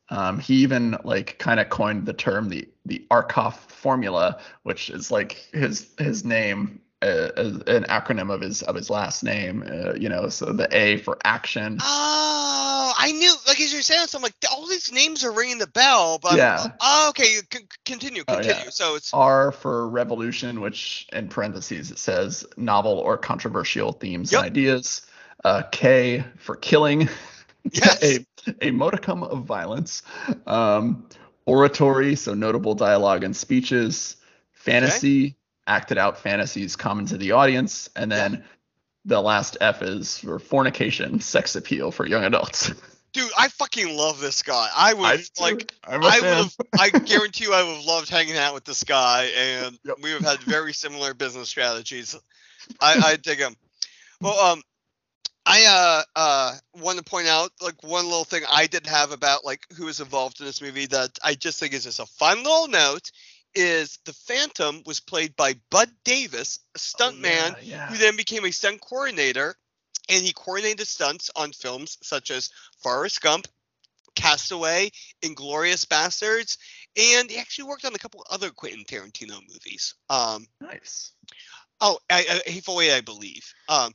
Um, he even like kind of coined the term the the Arkoff formula, which is like his his name a, an acronym of his of his last name. Uh, you know, so the A for action. Oh, I knew. Like as you're saying, so I'm like, all these names are ringing the bell. But Yeah. oh, okay. c- continue. Oh, Continue. yeah. So it's R for revolution, which in parentheses it says novel or controversial themes Yep. and ideas. Uh, K for killing. Yes. a, a modicum of violence. Um, oratory, so notable dialogue and speeches. Fantasy, acted out fantasies common to the audience. And then the last F is for fornication, sex appeal for young adults. dude, I fucking love this guy. I would I like. I would have. I guarantee you, I would have loved hanging out with this guy, and Yep. we would have had very similar business strategies. I, I dig him. Well, um, I uh uh want to point out like one little thing I did have about like who was involved in this movie that I just think is just a fun little note is the Phantom was played by Bud Davis, a stuntman Oh, yeah, who then became a stunt coordinator, and he coordinated stunts on films such as Forrest Gump, Castaway, Inglourious Basterds, and he actually worked on a couple other Quentin Tarantino movies. Um, Nice. oh, I, I, Hateful Eight, I believe. Um,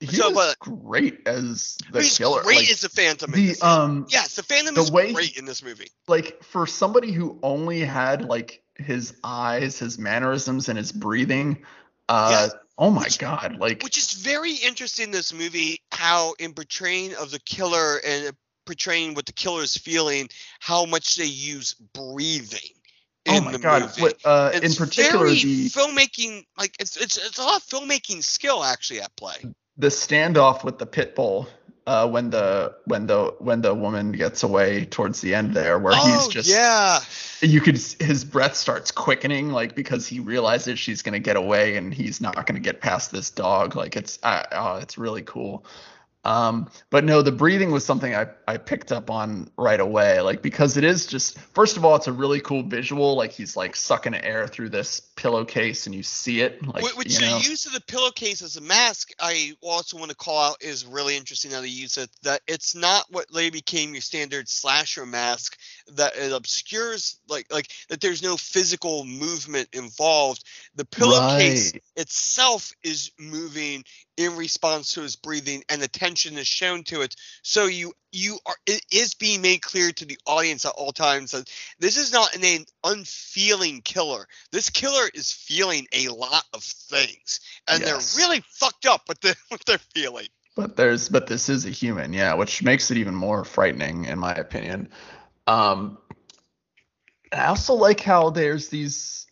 He So, was but- great as the he's killer. great like, as the Phantom. in the this. um yes, the Phantom the is way- great in this movie. like for somebody who only had like his eyes, his mannerisms, and his breathing. Uh, Yes. oh my Which- god! Like which is very interesting in this movie how in portraying of the killer and portraying what the killer is feeling how much they use breathing in oh my the god! movie What uh, in particular very the filmmaking like it's, it's it's a lot of filmmaking skill actually at play the standoff with the pit bull. Uh, when the when the when the woman gets away towards the end there, where oh he's just yeah. you could his breath starts quickening like because he realizes she's gonna get away and he's not gonna get past this dog. Like it's uh, oh, it's really cool um but no the breathing was something i i picked up on right away. Like because it is just first of all it's a really cool visual. Like he's like sucking air through this pillowcase and you see it like which you the use of the pillowcase as a mask i also want to call out is really interesting how they use it that it's not what later became your standard slasher mask that it obscures like like that there's no physical movement involved. The pillowcase Right. itself is moving in response to his breathing and attention is shown to it. So you you are it is being made clear to the audience at all times that this is not an, unfeeling killer. This killer is feeling a lot of things and Yes. they're really fucked up with the what they're feeling. But there's but this is a human yeah which makes it even more frightening in my opinion. Um i also like how there's these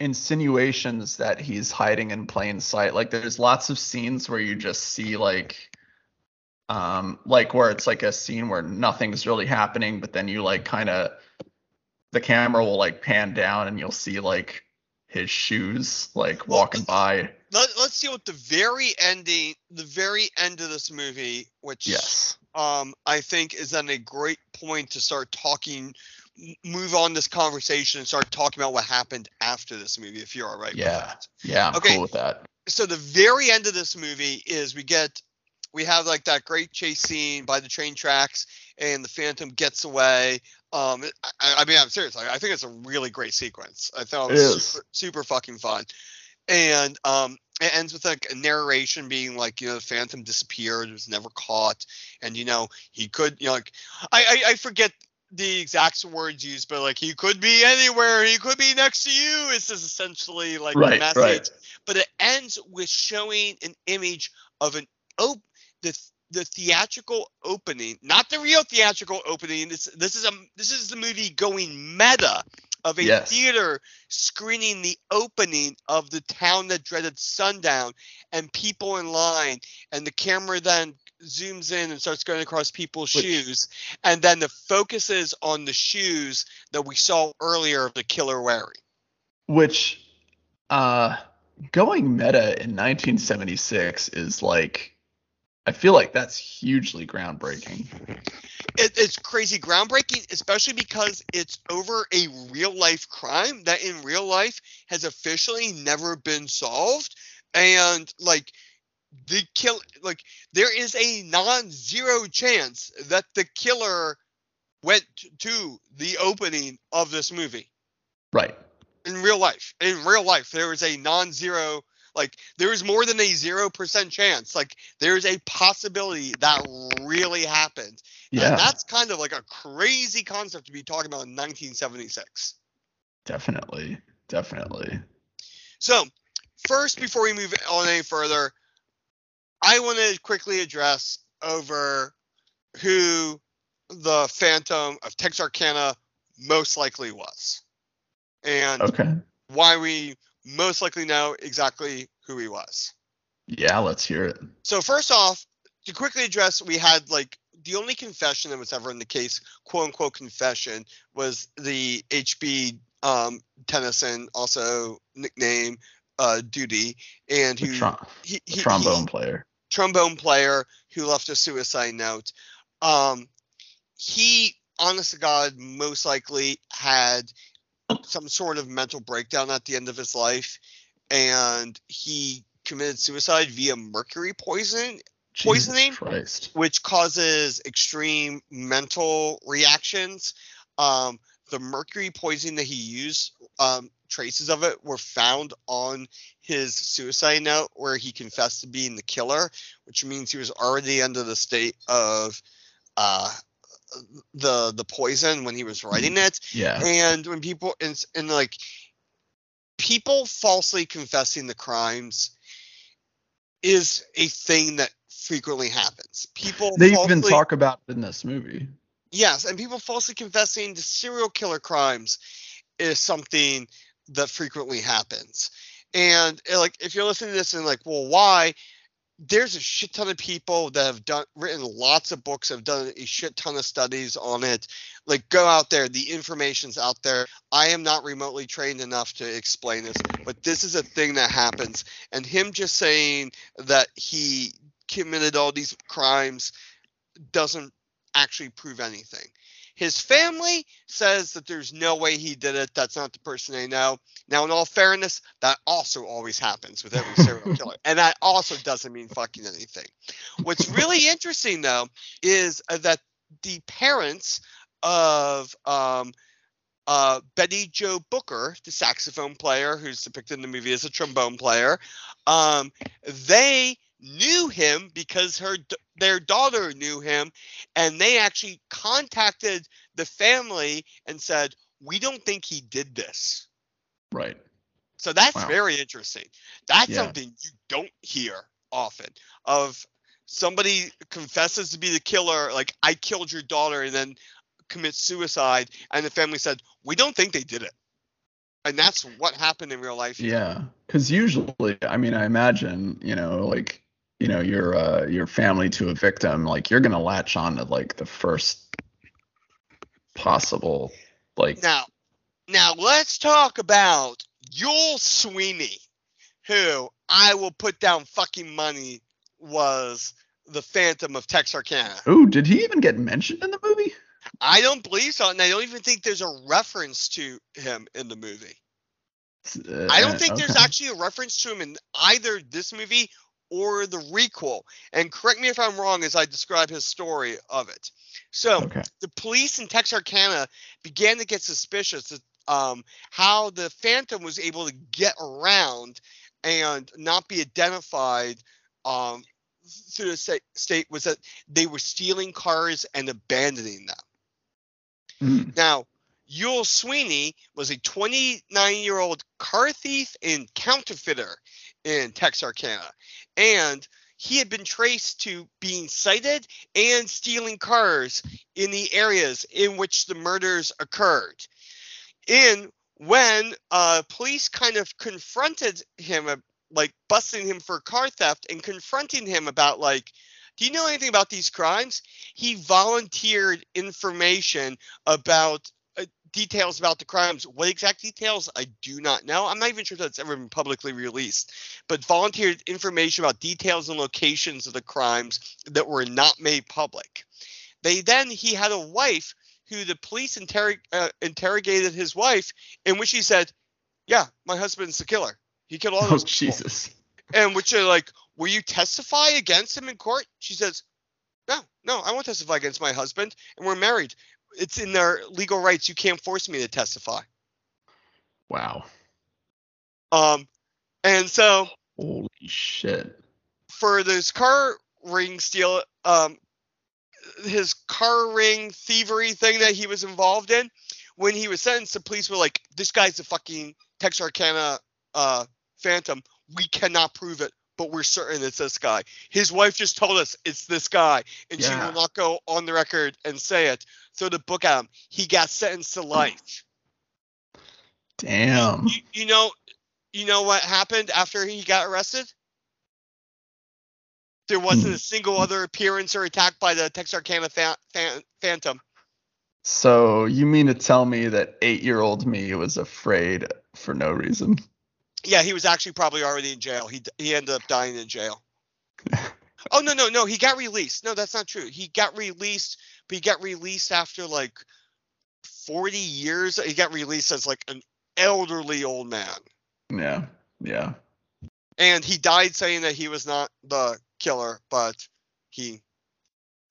insinuations that he's hiding in plain sight. Like there's lots of scenes where you just see like um like where it's like a scene where nothing's really happening but then you like kind of the camera will like pan down and you'll see like his shoes like Well, walking by. Let, let's see what the very ending the very end of this movie which yes. um, I think is then a great point to start talking, move on this conversation and start talking about what happened after this movie, if you're all right Yeah. with that. yeah i'm Okay. cool with that So the very end of this movie is we get, we have like that great chase scene by the train tracks, and the Phantom gets away. Um, I, I mean, I'm serious. I, I think it's a really great sequence. I thought it It was is. super, super fucking fun. And um, it ends with like a narration being like, you know, the Phantom disappeared, was never caught, and you know he could, you know, like I I, I forget the exact words used, but like he could be anywhere, he could be next to you. It's just essentially like the message right but it ends with showing an image of an op- the the theatrical opening, not the real theatrical opening. This this is a this is the movie going meta of a Yes. theater screening the opening of the town that dreaded sundown and people in line and the camera then zooms in and starts going across people's Which- shoes and then the focus is on the shoes that we saw earlier of the killer wearing which uh going meta in 1976 is like i feel like that's hugely groundbreaking it, it's crazy groundbreaking, especially because it's over a real life crime that in real life has officially never been solved. And like the kill like there is a non-zero chance that the killer went to the opening of this movie. right in real life. In real life, there is a non-zero like there is more than a zero percent chance. Like there is a possibility that really happened. Yeah. And that's kind of like a crazy concept to be talking about in 1976. Definitely. Definitely. So, first, before we move on any further, I want to quickly address over who the Phantom of Texarkana most likely was, and Okay. why we most likely know exactly who he was. Yeah, let's hear it. So first off, to quickly address, we had like the only confession that was ever in the case, quote unquote confession, was the HB um, Tennison, also nickname uh, Doodie, and who he, he- trombone he- player. Trombone player who left a suicide note. Um, he, honest to God, most likely had some sort of mental breakdown at the end of his life, and he committed suicide via mercury poison, Poisoning? Which causes extreme mental reactions. Um, the mercury poison that he used, um, traces of it were found on his suicide note where he confessed to being the killer, which means he was already under the state of uh, the the poison when he was writing it. Yeah. And when people and, and like people falsely confessing the crimes is a thing that frequently happens. People They falsely, even talk about it in this movie. yes, and people falsely confessing to serial killer crimes is something that frequently happens. And uh, like if you're listening to this and like, well, why? There's a shit ton of people that have done written lots of books, have done a shit ton of studies on it. Like go out there, the information's out there. I am not remotely trained enough to explain this, but this is a thing that happens. And him just saying that he committed all these crimes doesn't actually prove anything. His family says that there's no way he did it. That's not the person they know. Now, in all fairness, that also always happens with every serial killer. And that also doesn't mean fucking anything. What's really interesting, though, is that the parents of um, uh, Betty Jo Booker, the saxophone player who's depicted in the movie as a trombone player, um, they knew him because her their daughter knew him, and they actually contacted the family and said, "We don't think he did this." Right. So that's Wow. very interesting. That's Yeah. something you don't hear often of somebody confesses to be the killer, like I killed your daughter, and then commits suicide, and the family said, "We don't think they did it." And that's what happened in real life. Yeah. Because usually, I mean, I imagine, you know, like, you know, your uh, your family to a victim, like you're gonna latch on to like the first possible, like, Now, now let's talk about Youell Swinney, who I will put down fucking money was the Phantom of Texarkana. oh, did he even get mentioned in the movie? I don't believe so, and I don't even think there's a reference to him in the movie. Uh, I don't think there's actually a reference to him in either this movie or the requel. And correct me if I'm wrong as I describe his story of it. So Okay. the police in Texarkana began to get suspicious of um, how the Phantom was able to get around and not be identified um, through the sta- state was that they were stealing cars and abandoning them. Mm, Now, Youell Swinney was a 29 year old car thief and counterfeiter in Texarkana. And he had been traced to being sighted and stealing cars in the areas in which the murders occurred. In when uh, police kind of confronted him, uh, like busting him for car theft and confronting him about, like, do you know anything about these crimes? He volunteered information about details about the crimes. What exact details? I do not know. I'm not even sure that's ever been publicly released, but volunteered information about details and locations of the crimes that were not made public. They then he had a wife who the police interrog- uh, interrogated his wife, in which he said, "Yeah, my husband's the killer. He killed all Oh those people." Jesus. And which are like, will you testify against him in court? She says, no, no, I won't testify against my husband, and we're married. It's in their legal rights. You can't force me to testify. Wow. Um, and so Holy shit. for this car ring steal, um, his car ring thievery thing that he was involved in, when he was sentenced, the police were like, "This guy's a fucking Texarkana uh, Phantom. We cannot prove it, but we're certain it's this guy." His wife just told us it's this guy, and she will not go on the record and say it. Throw the book at him. He got sentenced to life. Damn. You, you know, you know what happened after he got arrested? There wasn't Hmm. a single other appearance or attack by the Texarkana fa- fa- Phantom. So you mean to tell me that eight-year-old me was afraid for no reason? Yeah, he was actually probably already in jail. He he ended up dying in jail. oh no no no, he got released. No, that's not true. He got released, but he got released after like 40 years. He got released as like an elderly old man. Yeah. Yeah. and he died saying that he was not the killer, but he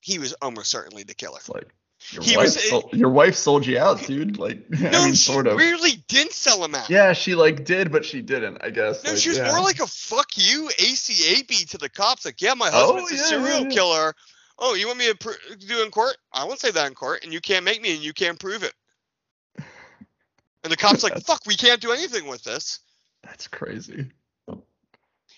he was almost certainly the killer. It's like your He wife was- sold, your wife sold you out, dude. Like I No, mean, she sort of. really didn't sell him out. Yeah, she like did, but she didn't. I guess. No, like, she was yeah. more like a fuck you ACAB to the cops. Like, yeah, my Oh, husband's a yeah, serial yeah, yeah. killer. Oh, you want me to pr- do it in court? I won't say that in court, and you can't make me, and you can't prove it. And the cops like, fuck, we can't do anything with this. That's crazy.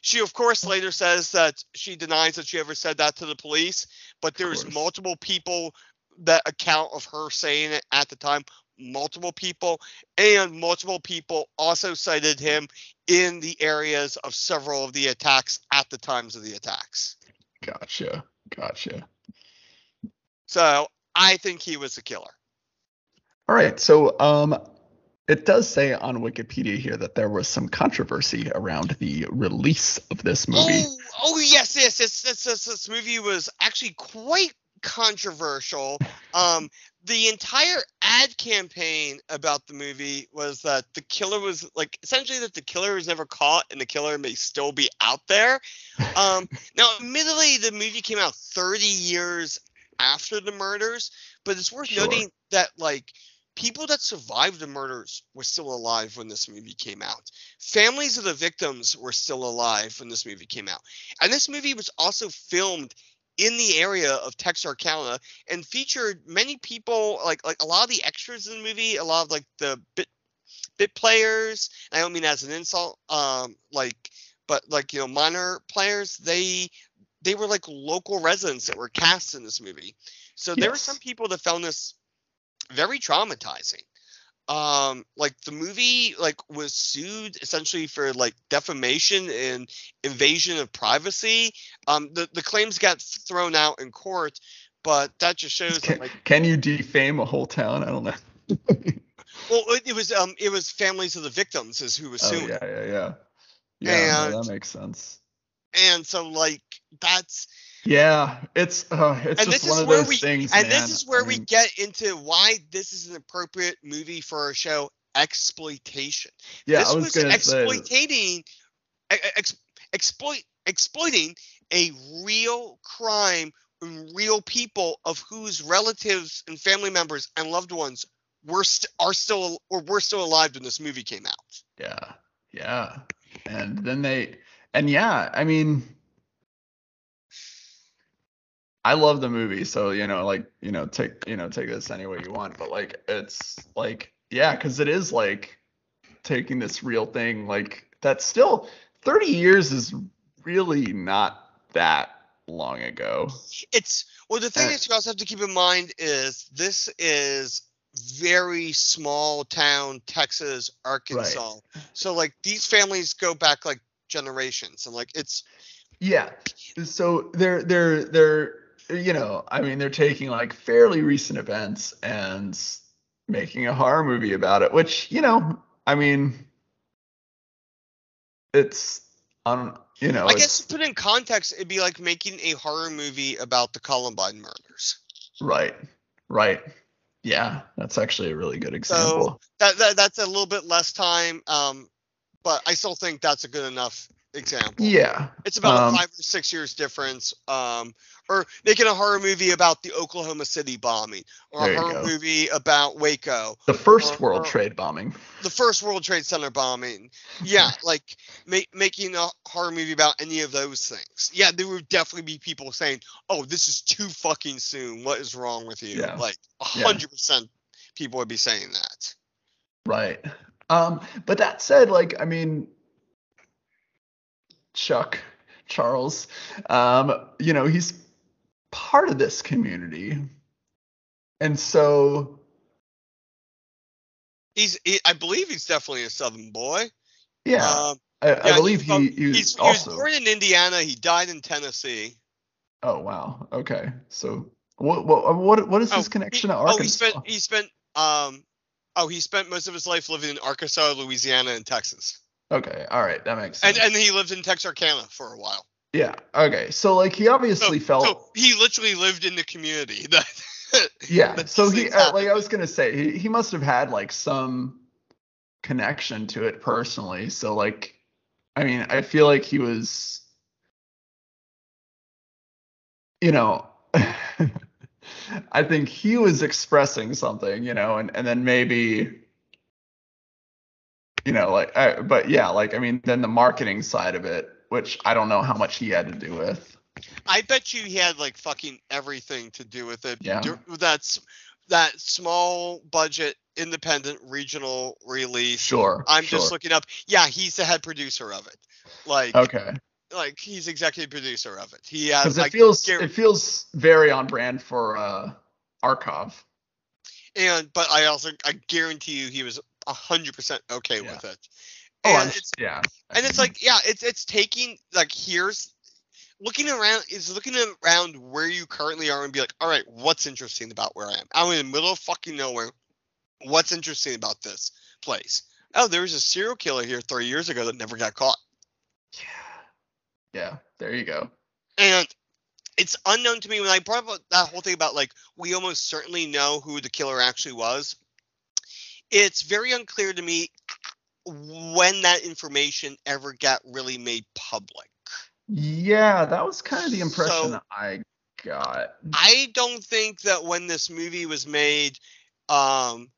She, of course, later says that she denies that she ever said that to the police, but there's course. multiple people that account of her saying it at the time. Multiple people, and multiple people also sighted him in the areas of several of the attacks at the times of the attacks. Gotcha. Gotcha. So I think he was the killer. All right. So, um, it does say on Wikipedia here that there was some controversy around the release of this movie. Oh, oh yes, yes, yes, yes, yes. This movie was actually quite controversial. Um, the entire ad campaign about the movie was that the killer was like essentially that the killer was never caught and the killer may still be out there. Um, now, admittedly, the movie came out 30 years after the murders, but it's worth Sure. noting that like people that survived the murders were still alive when this movie came out. Families of the victims were still alive when this movie came out. And this movie was also filmed in the area of Texarkana and featured many people like like a lot of the extras in the movie, a lot of like the bit bit players. I don't mean as an insult, um, like but like you know minor players. They they were like local residents that were cast in this movie. So there were some people that found this very traumatizing. Um, like the movie like was sued essentially for like defamation and invasion of privacy. Um, the the claims got thrown out in court, but that just shows that like can you defame a whole town? I don't know. well it, it was um it was families of the victims is who was oh suing. yeah, yeah, yeah. Yeah, no, that makes sense. And so like that's Yeah, it's uh, it's and just one of where those we things, and man. this is where I we get into why this is an appropriate movie for a show exploitation. Yeah, this I was, was exploiting ex, exploit exploiting a real crime and real people of whose relatives and family members and loved ones were st- are still or were still alive when this movie came out. Yeah, yeah, and then they, and yeah, I mean, I love the movie, so you know, like you know, take you know, take this any way you want, but like it's like yeah, because it is like taking this real thing, like that's still 30 years is really not that long ago. It's well the thing Uh, that you also have to keep in mind is this is very small town Texas, Arkansas. So like these families go back like generations and like it's Yeah. So they're they're they're you know, I mean they're taking like fairly recent events and making a horror movie about it, which, you know, I mean it's um you know, I guess to put it in context, it'd be like making a horror movie about the Columbine murders. right. Right. Yeah, that's actually a really good example. That, that that's a little bit less time, um, but I still think that's a good enough example. Yeah. It's about Um, five or six years difference. Um, or making a horror movie about the Oklahoma City bombing, or a horror go. movie about Waco, The first or- World or- Trade bombing. the first World Trade Center bombing. Yeah, like ma- making a horror movie about any of those things. Yeah, there would definitely be people saying, "Oh, this is too fucking soon. What is wrong with you?" Yeah. Like a Yeah. hundred percent, people would be saying that. Right. Um, but that said, like, I mean, Chuck, Charles, um, you know, he's part of this community. And so, He's, he, I believe he's definitely a Southern boy. yeah, Um, I, I believe he, he was he's, also. he was born in Indiana. He died in Tennessee. oh, wow. Okay. So, what, what, what, what is Oh, his connection he, to oh, he spent he spent um oh he spent most of his life living in Arkansas, Louisiana, and Texas, okay. All right. That makes sense. and and he lived in Texarkana for a while. yeah. Okay. So, like, he So, obviously felt. so he literally lived in the community. That Yeah. that So he, uh, like. I was gonna say, he, he must have had like some connection to it personally. So like, I mean, I feel like he was, you know, I think he was expressing something, you know, and and then maybe, you know, like, I, but yeah, like I mean, then the marketing side of it, which I don't know how much he had to do with. I bet you he had like fucking everything to do with it. Yeah. That's that small budget independent regional release. Sure. I'm sure. just looking up. Yeah, he's the head producer of it. Like, Okay. like he's executive producer of it. He has. because it I feels it feels very on brand for uh Arkoff. and but I also I guarantee you he was hundred percent okay Yeah. with it. Oh, And it's yeah. and it's like yeah, it's it's taking like here's looking around is looking around where you currently are and be like, all right, what's interesting about where I am? I'm in the middle of fucking nowhere. What's interesting about this place? Oh, there was a serial killer here three years ago that never got caught. yeah, yeah. There you go. And it's unknown to me when I brought up that whole thing about like we almost certainly know who the killer actually was. It's very unclear to me when that information ever got really made public. Yeah, that was kind of the impression So- I got. I don't think that when this movie was made, um,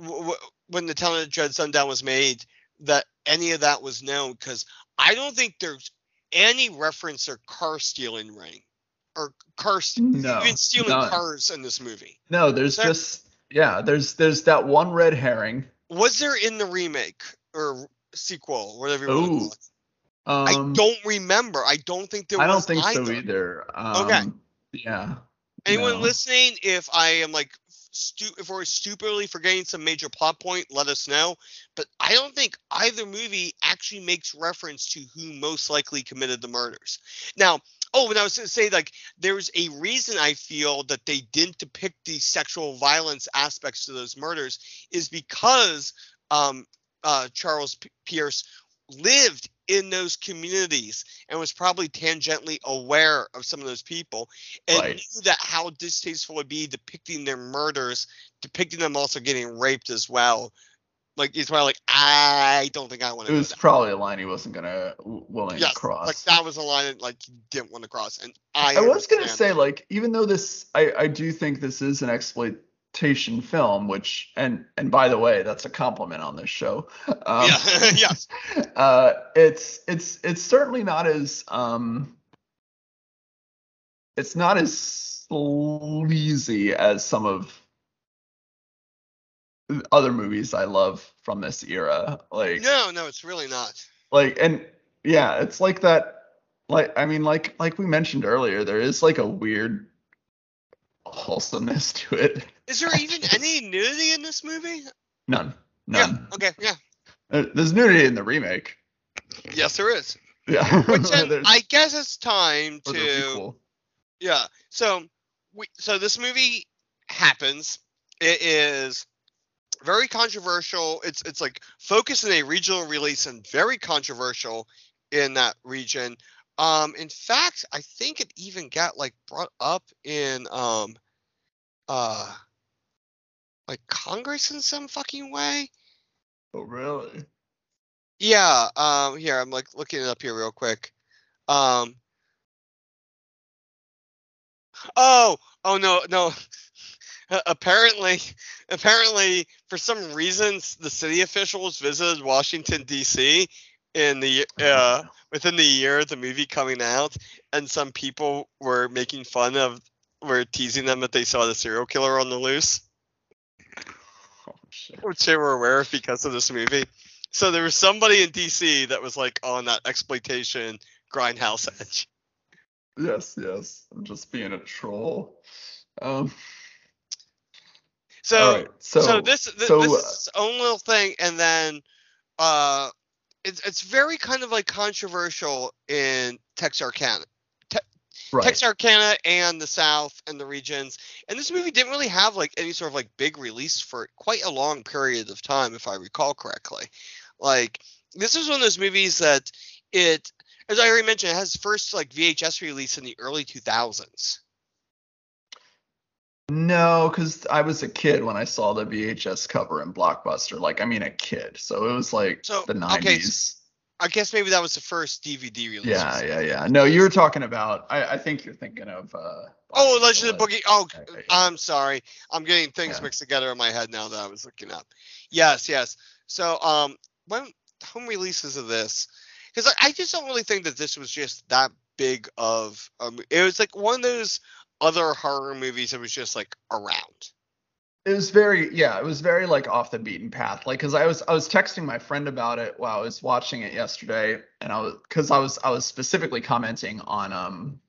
w- w- when the Town That Dread Sundown was made, that any of that was known because I don't think there's any reference or car stealing ring or car st- No, even stealing none. cars in this movie. No, there's There- just yeah, there's there's that one red herring. Was there in the remake or sequel, whatever you want Ooh? Um, I don't remember. I don't think there was. I don't think so either. either. Um, Okay. Yeah. Anyone no. listening, if I am like stu- if we're stupidly forgetting some major plot point, let us know. But I don't think either movie actually makes reference to who most likely committed the murders. Now, oh, and I was going to say like there's a reason I feel that they didn't depict the sexual violence aspects to those murders is because um, uh, Charles P- Pierce lived in those communities and was probably tangentially aware of some of those people and Right. knew that how distasteful it would be depicting their murders, depicting them also getting raped as well. Like he's probably like, I don't think I want to It was probably a line he wasn't gonna willing Yes, to cross. like that was a line that like he didn't want to cross, and I. I was gonna say, like, even though this, I, I do think this is an exploitation film, which, and and by the way, that's a compliment on this show. Um, yeah, yes, uh, it's it's it's certainly not as um, it's not as sleazy as some of other movies I love from this era. Like, no, no, it's really not. like and yeah it's like that like i mean like like we mentioned earlier there is like a weird wholesomeness to it Is there even any nudity in this movie? none none Yeah. Okay. Yeah. Uh, there's nudity in the remake Yes, there is. yeah Which then I guess it's time to. Yeah. So we so this movie happens. It is very controversial. It's it's like focused in a regional release and very controversial in that region. Um in fact, I think it even got like brought up in um uh like Congress in some fucking way. oh really Yeah. Um. Here, I'm like looking it up here real quick. Um. Oh. Oh no no. apparently, apparently, for some reasons, the city officials visited Washington D.C. in the uh, within the year of the movie coming out, and some people were making fun of, were teasing them that they saw the serial killer on the loose, Oh, which they were aware of because of this movie. So there was somebody in D.C. that was like on that exploitation grindhouse edge. Yes, yes. I'm just being a troll. Um. So right. So, so, this th- so, this uh, is its own little thing, and then uh, it's it's very kind of like controversial in Texarkana, right. Texarkana and the South and the regions. And this movie didn't really have like any sort of like big release for quite a long period of time, if I recall correctly. Like this is one of those movies that it, as I already mentioned, it has first like VHS release in the early 2000s. No, because I was a kid when I saw the VHS cover in Blockbuster. Like, I mean, a kid. So it was like So, the okay, 90s. I guess maybe that was the first DVD release. Yeah, yeah, yeah. No, you were talking about. I, I think you're thinking of. uh Oh, Legend of. Boggy. Oh. I'm sorry. I'm getting things Yeah. mixed together in my head now that I was looking up. Yes, yes. So, um, when home releases of this, because I, I just don't really think that this was just that big of. Um, it was like one of those other horror movies it was just like around. It was very, yeah, it was very like off the beaten path. Like, cause I was, I was texting my friend about it while I was watching it yesterday, and I was, cause I was, I was specifically commenting on, um,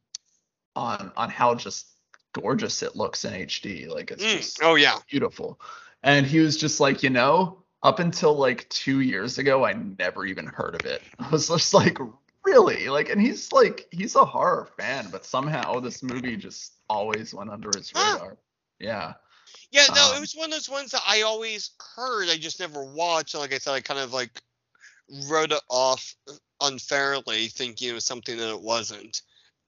on, on how just gorgeous it looks in HD. Like, it's Mm, just Oh yeah. beautiful. And he was just like, you know, up until like two years ago, I never even heard of it. I was just like, really? Like, and he's like, he's a horror fan, but somehow this movie just always went under his Huh. radar. Yeah. Yeah, no, it Um, was one of those ones that I always heard. I just never watched. And like I said, I kind of like wrote it off unfairly, thinking it was something that it wasn't.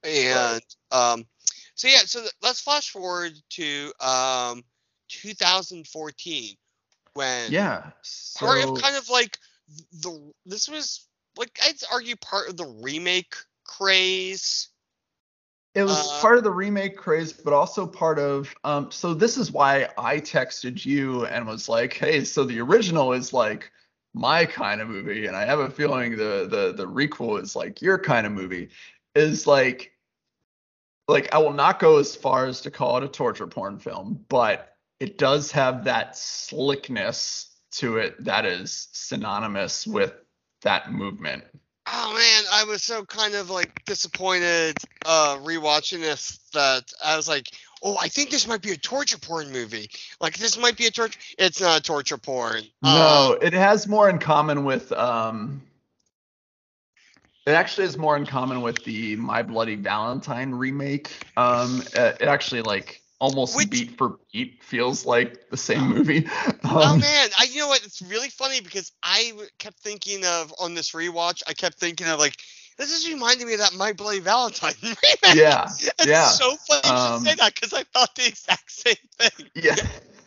And um, so yeah, so th- let's flash forward to um 2014 when Yeah. part of kind of like the this was like I'd argue part of the remake craze. It was uh, part of the remake craze, but also part of um so this is why I texted you and was like, hey, so the original is like my kind of movie, and I have a feeling the the the requel is like your kind of movie. Is like like I will not go as far as to call it a torture porn film, but it does have that slickness to it that is synonymous with that movement. Oh man, I was so kind of like disappointed uh rewatching this that I was like, oh, I think this might be a torture porn movie. Like this might be a torture. It's not a torture porn. No, Uh, it has more in common with um it actually is more in common with the My Bloody Valentine remake. Um it actually like almost Which- beat for beat feels like the same movie. oh Um, man, I you know what? It's really funny because I kept thinking of on this rewatch. I kept thinking of like this is reminding me of that My Bloody Valentine remake. yeah. It's yeah. so funny you Um, should say that because I thought the exact same thing. Yeah.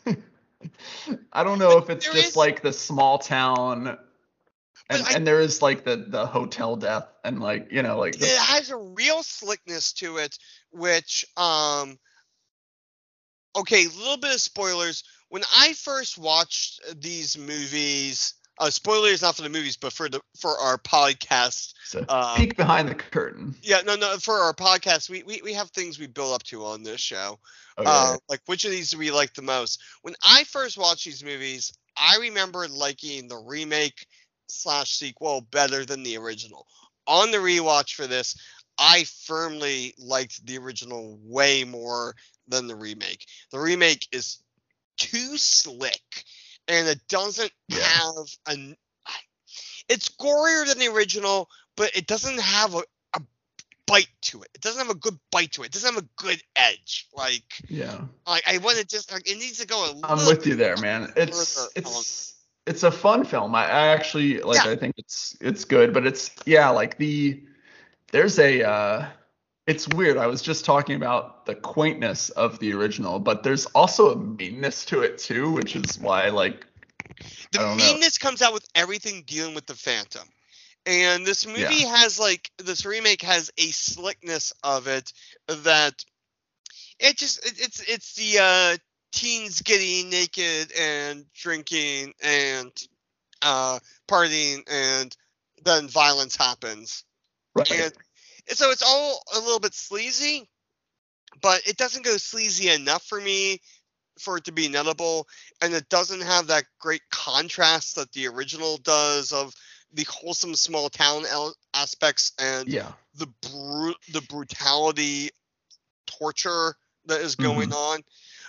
I don't know if it's just is- like the small town and, I- and there is like the the hotel death and like you know like the, it has a real slickness to it which um okay a little bit of spoilers when i first watched these movies uh spoilers not for the movies but for the for our podcast so uh, peek behind the curtain. yeah no no for our podcast we, we we have things we build up to on this show Okay. uh, like which of these do we like the most? When I first watched these movies, I remember liking the remake slash sequel better than the original. On the rewatch for this, I firmly liked the original way more than the remake. The remake is too slick, and it doesn't Yeah. have an. It's gorier than the original, but it doesn't have a, a bite to it. It doesn't have a good bite to it. It doesn't have a good edge. Like yeah. like I want to just like it needs to go a little. I'm with you there, man. It's it's it's a fun film. I, I actually like. Yeah. I think it's it's good, but it's yeah, like the there's a uh, it's weird. I was just talking about the quaintness of the original, but there's also a meanness to it too, which is why like The don't know. meanness comes out with everything dealing with the Phantom. And this movie has like this remake has a slickness of it that it just it, it's it's the uh teens getting naked and drinking and uh partying and then violence happens. Right. And so it's all a little bit sleazy, but it doesn't go sleazy enough for me for it to be nuttable, and it doesn't have that great contrast that the original does of the wholesome small town el- aspects and yeah. the bru- the brutality, torture that is mm-hmm. going on.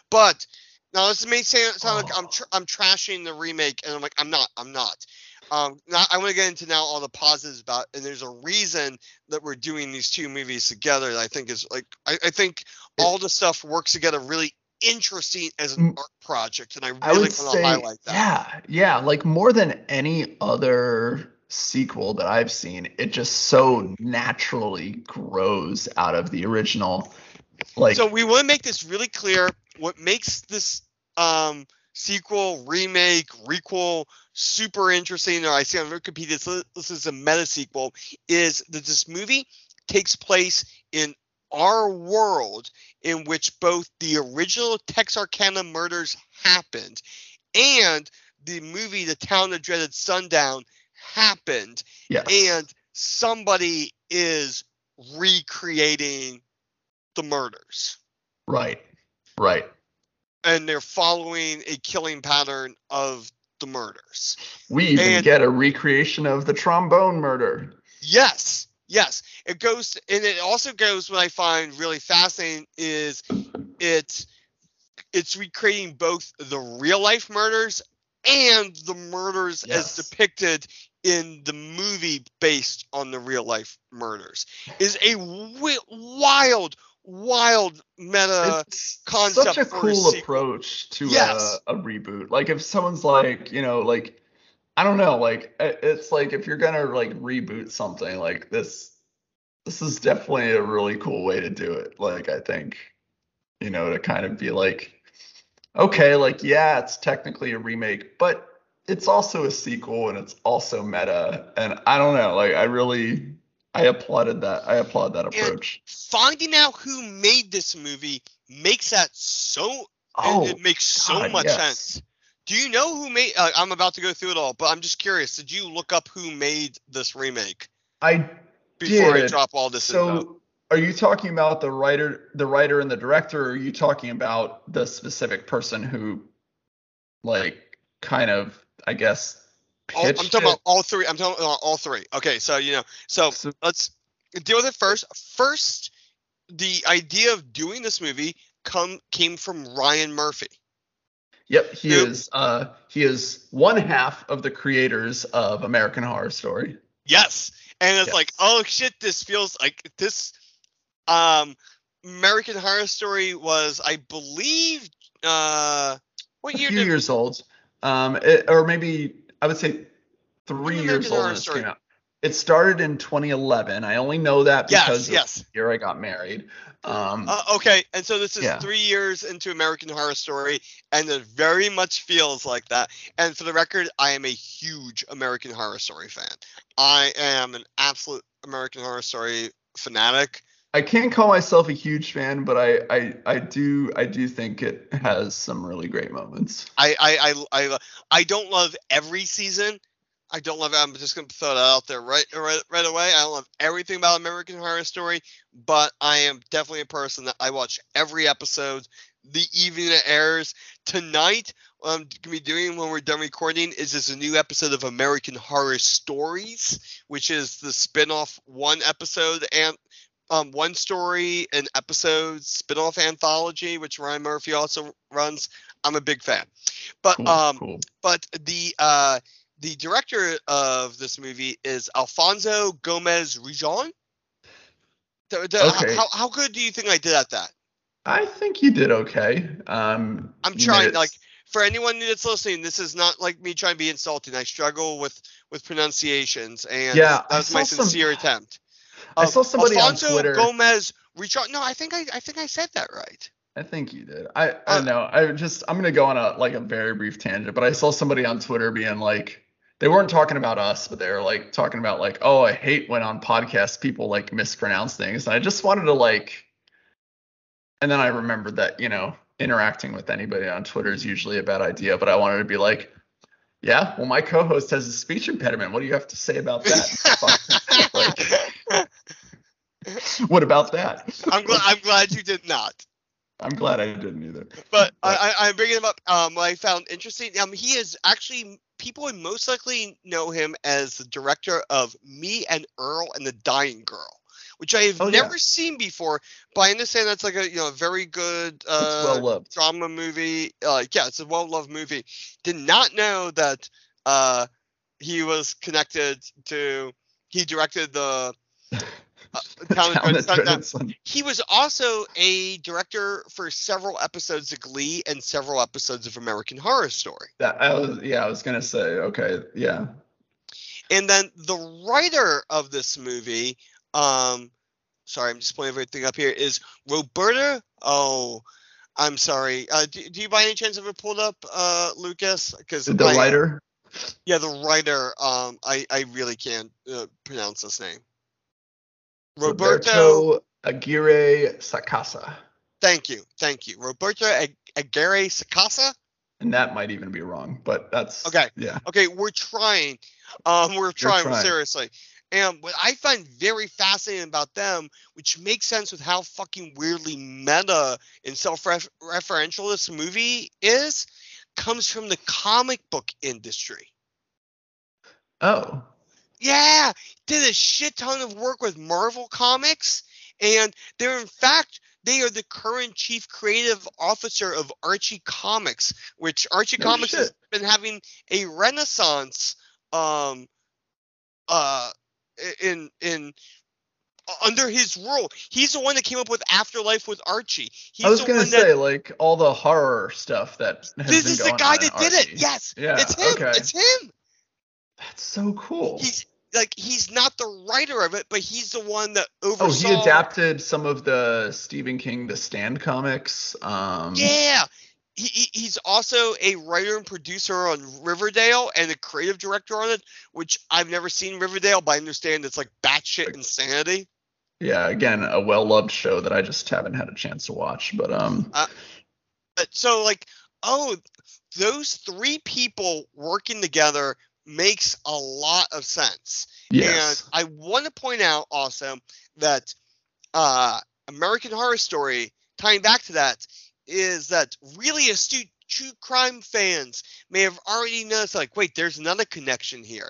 But now this may sound, sound like I'm Oh. tr- I'm trashing the remake, and I'm like I'm not, I'm not. Um, now I want to get into now all the positives about, and there's a reason that we're doing these two movies together. That I think is like I, I think all the stuff works together really interesting as an art project, and I really want to say, highlight that. yeah, yeah, like more than any other sequel that I've seen, it just so naturally grows out of the original. Like, so we want to make this really clear. What makes this um, sequel, remake, requel super interesting, I see on Wikipedia this, this is a meta sequel, is that this movie takes place in our world in which both the original Texarkana murders happened and the movie The Town of Dreaded Sundown happened. Yes, and somebody is recreating the murders. Right, right. And they're following a killing pattern of the murders. We even And- get a recreation of the trombone murder. Yes, yes. It goes and it also goes what I find really fascinating is it's it's recreating both the real life murders and the murders Yes. as depicted in the movie based on the real life murders is a wi- wild wild meta it's concept such a for a cool approach to uh, Yes. a, a reboot. Like if someone's like, you know, like I don't know, like it's like if you're gonna like reboot something like this, this is definitely a really cool way to do it. Like I think, you know, to kind of be like, okay, like yeah, it's technically a remake, but it's also a sequel and it's also meta. And I don't know, like I really I applauded that. I applaud that approach. finding out who made this movie makes that so Oh, it, makes so God, much yes. sense. Do you know who made? Uh, I'm about to go through it all, but I'm just curious. Did you look up who made this remake I before I drop all this info? So are you talking about the writer the writer and the director or are you talking about the specific person who like kind of I guess All, I'm talking it? about all three. I'm talking about all three. Okay, so you know, so So- let's deal with it first. First, the idea of doing this movie come came from Ryan Murphy. Yep, he is uh he is one half of the creators of American Horror Story. Yes. And it's like, oh shit, this feels like this um American Horror Story was I believe uh what A year few did years old. Um it, or maybe I would say 3 years old it came out. It started in 2011. I only know that Yes, because yes. the year I got married. Um Uh, okay, and so this is Yeah. three years into American Horror Story, and it very much feels like that. And for the record, I am a huge American Horror Story fan. I am an absolute American Horror Story fanatic. I can't call myself a huge fan, but I, I I do I do think it has some really great moments. I I I I, I don't love every season. I don't love. I'm just gonna throw that out there right right right away. I don't love everything about American Horror Story, but I am definitely a person that I watch every episode. The evening it airs tonight. What I'm gonna be doing when we're done recording is this a new episode of American Horror Stories, which is the spin-off one episode and um, one story an episode spin-off anthology, which Ryan Murphy also runs. I'm a big fan. But Cool, um, cool. but the uh, the director of this movie is Alfonso Gomez the- Okay. How, how good do you think I did at that? I think you did okay. Um, I'm trying, like, For anyone that's listening, this is not like me trying to be insulting. I struggle with with pronunciations, and Yeah, that was my saw some- sincere attempt. I saw somebody Alfonso on Twitter. Gomez Rejon. No, I think I I think I said that right. I think you did. I I uh, know. I just I'm gonna go on a like a very brief tangent, but I saw somebody on Twitter being like they weren't talking about us, but they were like talking about like, oh, I hate when on podcasts people like mispronounce things. And I just wanted to like and then I remembered that, you know, interacting with anybody on Twitter is usually a bad idea, but I wanted to be like, yeah, well, my co-host has a speech impediment. What do you have to say about that? like, what about that? I'm glad. I'm glad you did not. I'm glad I didn't either. But, I, I, am bringing him up. Um, I found interesting. Um, he is actually people would most likely know him as the director of Me and Earl and the Dying Girl, which I have oh, never yeah. seen before. But I understand that's like a you know very good uh, drama movie. Uh, yeah, it's a well-loved movie. Did not know that uh, he was connected to. He directed the uh, he was also a director for several episodes of Glee and several episodes of American Horror Story. That I was, yeah, I was gonna say, okay, yeah. And then the writer of this movie, um, sorry, I'm just pulling everything up here, is Roberta. Oh, I'm sorry. Uh, do, do you by any chance ever pulled up uh, Lucas? Because the I, writer. Yeah, the writer. Um, I I really can't uh, pronounce this name. Roberto, Aguirre Sacasa. Thank you, thank you, Roberto Aguirre Sacasa. And that might even be wrong, but that's okay. Yeah. Okay, we're trying. Um, we're trying, trying. seriously. And what I find very fascinating about them, which makes sense with how fucking weirdly meta and self-referential this movie is, comes from the comic book industry. Oh. Yeah, did a shit ton of work with Marvel Comics, and they're in fact they are the current chief creative officer of Archie Comics, which Archie no Comics shit. has been having a renaissance um uh in in under his rule. He's the one that came up with Afterlife with Archie. He's I was gonna say that, like all the horror stuff that this is the guy that did Archie. it. Yes, yeah, it's him. Okay. It's him. That's so cool. He's like he's not the writer of it, but he's the one that oversaw. Oh, he adapted some of the Stephen King The Stand comics. Um, yeah, he, he's also a writer and producer on Riverdale and a creative director on it, which I've never seen Riverdale, but I understand it's like batshit insanity. Yeah, again, a well-loved show that I just haven't had a chance to watch, but um. Uh, so like, oh, those three people working together makes a lot of sense. Yes. And I want to point out also that uh, American Horror Story, tying back to that, is that really astute true crime fans may have already noticed, like, wait, there's another connection here.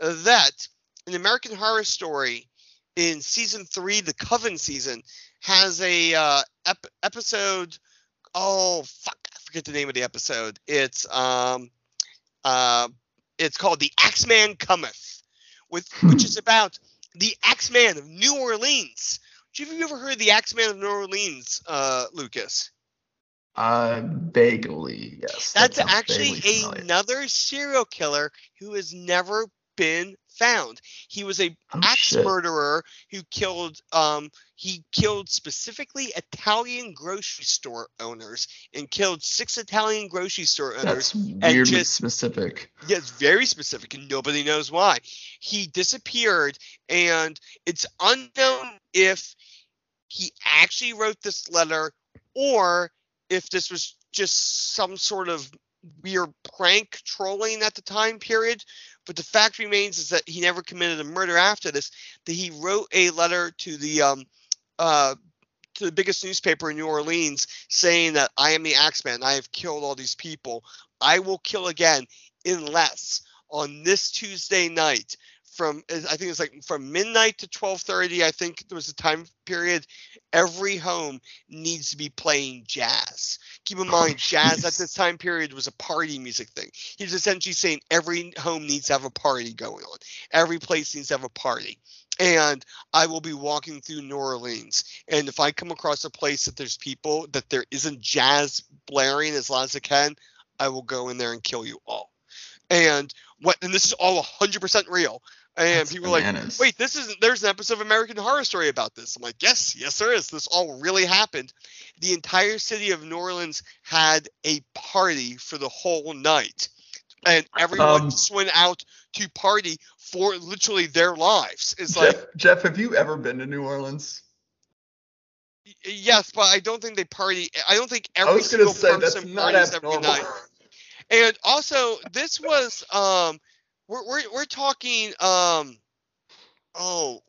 Uh, that in American Horror Story, in season three, the Coven season, has a uh, ep- episode. Oh fuck, I forget the name of the episode. It's um, uh, it's called The Axeman Cometh, with which is about the Axeman of New Orleans. Have you ever heard of the Axeman of New Orleans, uh, Lucas? Uh, vaguely, yes. That's that actually another serial killer who has never been found. He was a oh, axe shit. murderer who killed um he killed specifically Italian grocery store owners and killed six Italian grocery store owners. That's weirdly just, specific. Yeah, very specific, and nobody knows why. He disappeared, and it's unknown if he actually wrote this letter or if this was just some sort of weird prank trolling at the time period. But the fact remains is that he never committed a murder after this. That he wrote a letter to the um, uh, to the biggest newspaper in New Orleans saying that I am the Axeman. I have killed all these people. I will kill again unless on this Tuesday night from I think it's like from midnight to 12:30 I think there was a time period every home needs to be playing jazz. Keep in oh, mind, oh, jazz at this time period was a party music thing. He's essentially saying every home needs to have a party going on. Every place needs to have a party. And I will be walking through New Orleans. And if I come across a place that there's people, that there isn't jazz blaring as loud as it can, I will go in there and kill you all. And what and this is all 100% real. And That's people were like, wait, this is there's an episode of American Horror Story about this. I'm like, yes, yes, there is. This all really happened. The entire city of New Orleans had a party for the whole night, and everyone Um, just went out to party for literally their lives. It's like, Jeff, Jeff, have you ever been to New Orleans? yes, but I don't think they party. I don't think I every was single say that's person parties every night. And also, this was um, we're we're we're talking um, oh,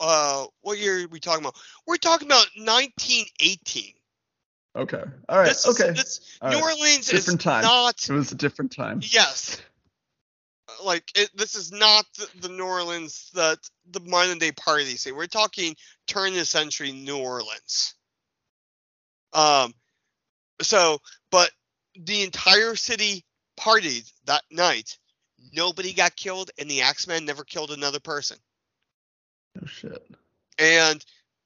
uh, what year are we talking about? We're talking about 1918. Okay. All right. This is, okay. this, All New right. Orleans Different is time. not. It was a different time. Yes. Like it, this is not the, the New Orleans that the modern day party say. We're talking turn of the century New Orleans. Um, so but the entire city partied that night. Nobody got killed, and the Axemen never killed another person. Oh shit. and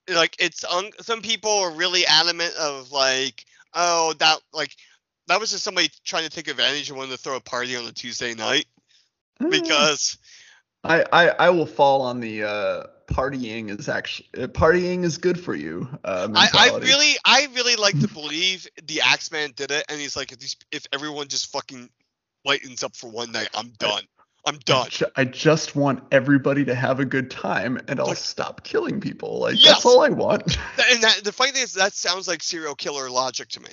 like it's un- some people are really adamant of like oh that like that was just somebody trying to take advantage and wanted to throw a party on a Tuesday night Hmm. because I, I I will fall on the uh partying is actually uh, partying is good for you. Uh, I, I really I really like to believe the Axeman did it and he's like if, these, if everyone just fucking lightens up for one night I'm done I'm I done ju- I just want everybody to have a good time, and I'll Like- stop killing people. Like Yes. that's all I want. and that the funny thing is that sounds like serial killer logic to me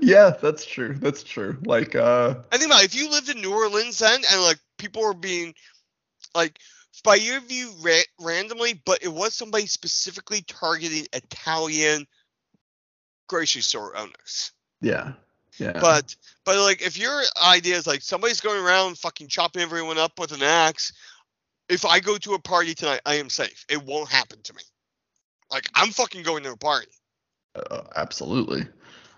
yeah, that's true. That's true. Like uh, I think about it, if you lived in New Orleans then and like people were being like by your view ra- randomly, but it was somebody specifically targeting Italian grocery store owners. yeah, yeah. But but like if your idea is like somebody's going around fucking chopping everyone up with an axe, if I go to a party tonight, I am safe. It won't happen to me. Like I'm fucking going to a party. uh, absolutely.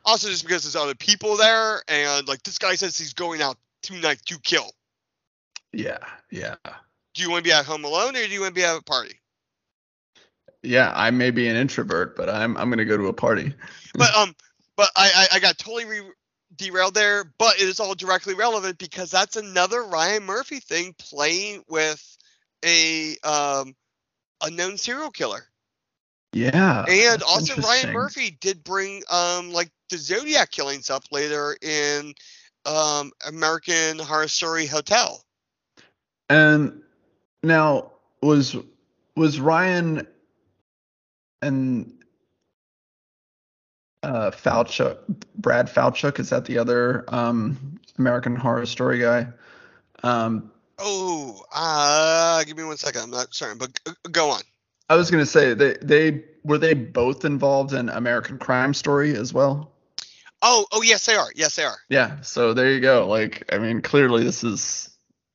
Also just because there's other people there and like this guy says he's going out tonight to kill. Yeah, yeah, Do you want to be at home alone or do you want to be at a party? yeah. I may be an introvert, but I'm I'm gonna go to a party. But um, but I I, I got totally re- derailed there. But it is all directly relevant because that's another Ryan Murphy thing playing with a um unknown serial killer. Yeah. And also Ryan. Murphy did bring um like the Zodiac killings up later in um American Horror Story Hotel. And now was was Ryan and uh Falchuk Brad Falchuk is that the other um American Horror Story guy? Um Oh, uh, give me one second. I'm not certain, but go on. I was gonna say they they were they both involved in American Crime Story as well. Oh, oh yes, they are. Yes, they are. Yeah, so there you go. Like I mean, clearly this is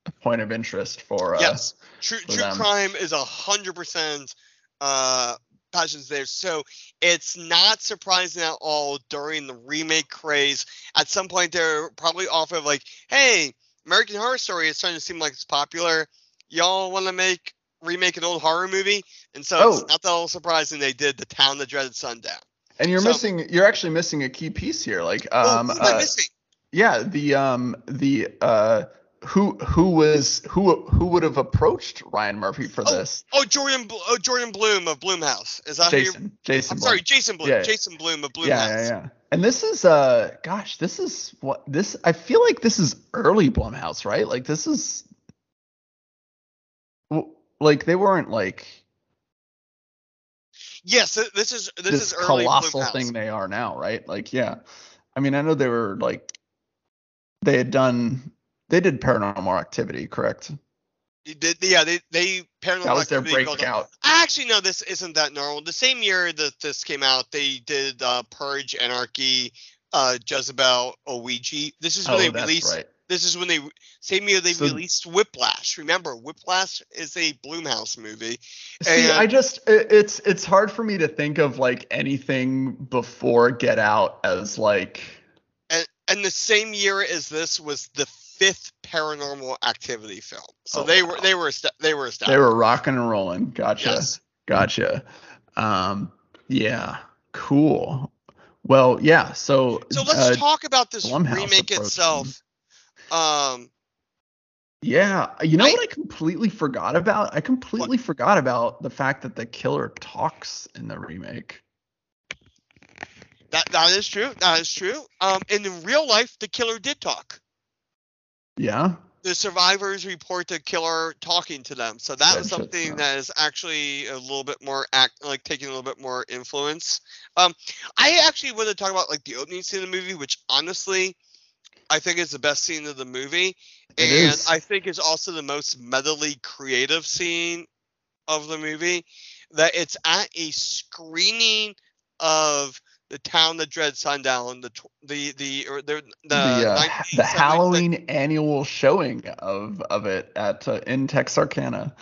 a point of interest for uh, yes, true for true them. crime is a hundred percent uh passions there. So it's not surprising at all during the remake craze. At some point, they're probably off of like, hey, American Horror Story is starting to seem like it's popular. Y'all want to make remake an old horror movie? And so Oh. it's not that all surprising they did the Town That Dreaded Sundown. And you're So- missing you're actually missing a key piece here. Like Oh, um I uh, missing? yeah, the um the uh who who was who who would have approached Ryan Murphy for Oh, this? Oh, Jordan, oh, Jordan Blum of Blumhouse. Is that? Jason. Jason. I'm sorry, Jason Blum. Yeah. Jason Blum of Blumhouse. Yeah, yeah, yeah. And this is uh gosh, this is what this I feel like this is early Blumhouse, right? Like this is like they weren't like Yes, this is this, this, is early colossal Blumhouse. thing they are now, right? Like yeah. I mean, I know they were like they had done they did paranormal activity, correct? Did- yeah, they they paranormal That was their breakout. Actually, no, this isn't that normal. The same year that this came out, they did uh, Purge, Anarchy, uh, Jessabelle, Ouija. This is when Oh, they released. right. This is when they same year they So- released Whiplash. Remember, Whiplash is a Blumhouse movie. See, I just it, it's it's hard for me to think of like anything before Get Out as like and and the same year as this was the fifth Paranormal Activity film. So Oh, they were wow. they were they were established. they were rocking and rolling. Gotcha. Yes. Gotcha. Um yeah, cool. Well, yeah, so So let's uh, talk about this Blumhouse remake approach itself. Um, Yeah, you know I- what I completely forgot about? I completely forgot about the fact that the killer talks in the remake. That that is true. That is true. Um, and in real life, the killer did talk. Yeah. The survivors report the killer talking to them, so that was something that is actually a little bit more act, like taking a little bit more influence. Um, I actually want to talk about like the opening scene of the movie, which honestly, I think is the best scene of the movie, It and is. I think is also the most metally creative scene of the movie. That it's at a screening of the town that dread sundown, the the the or the the, the uh, the 1976 Halloween annual showing of of it at uh, in Texarkana.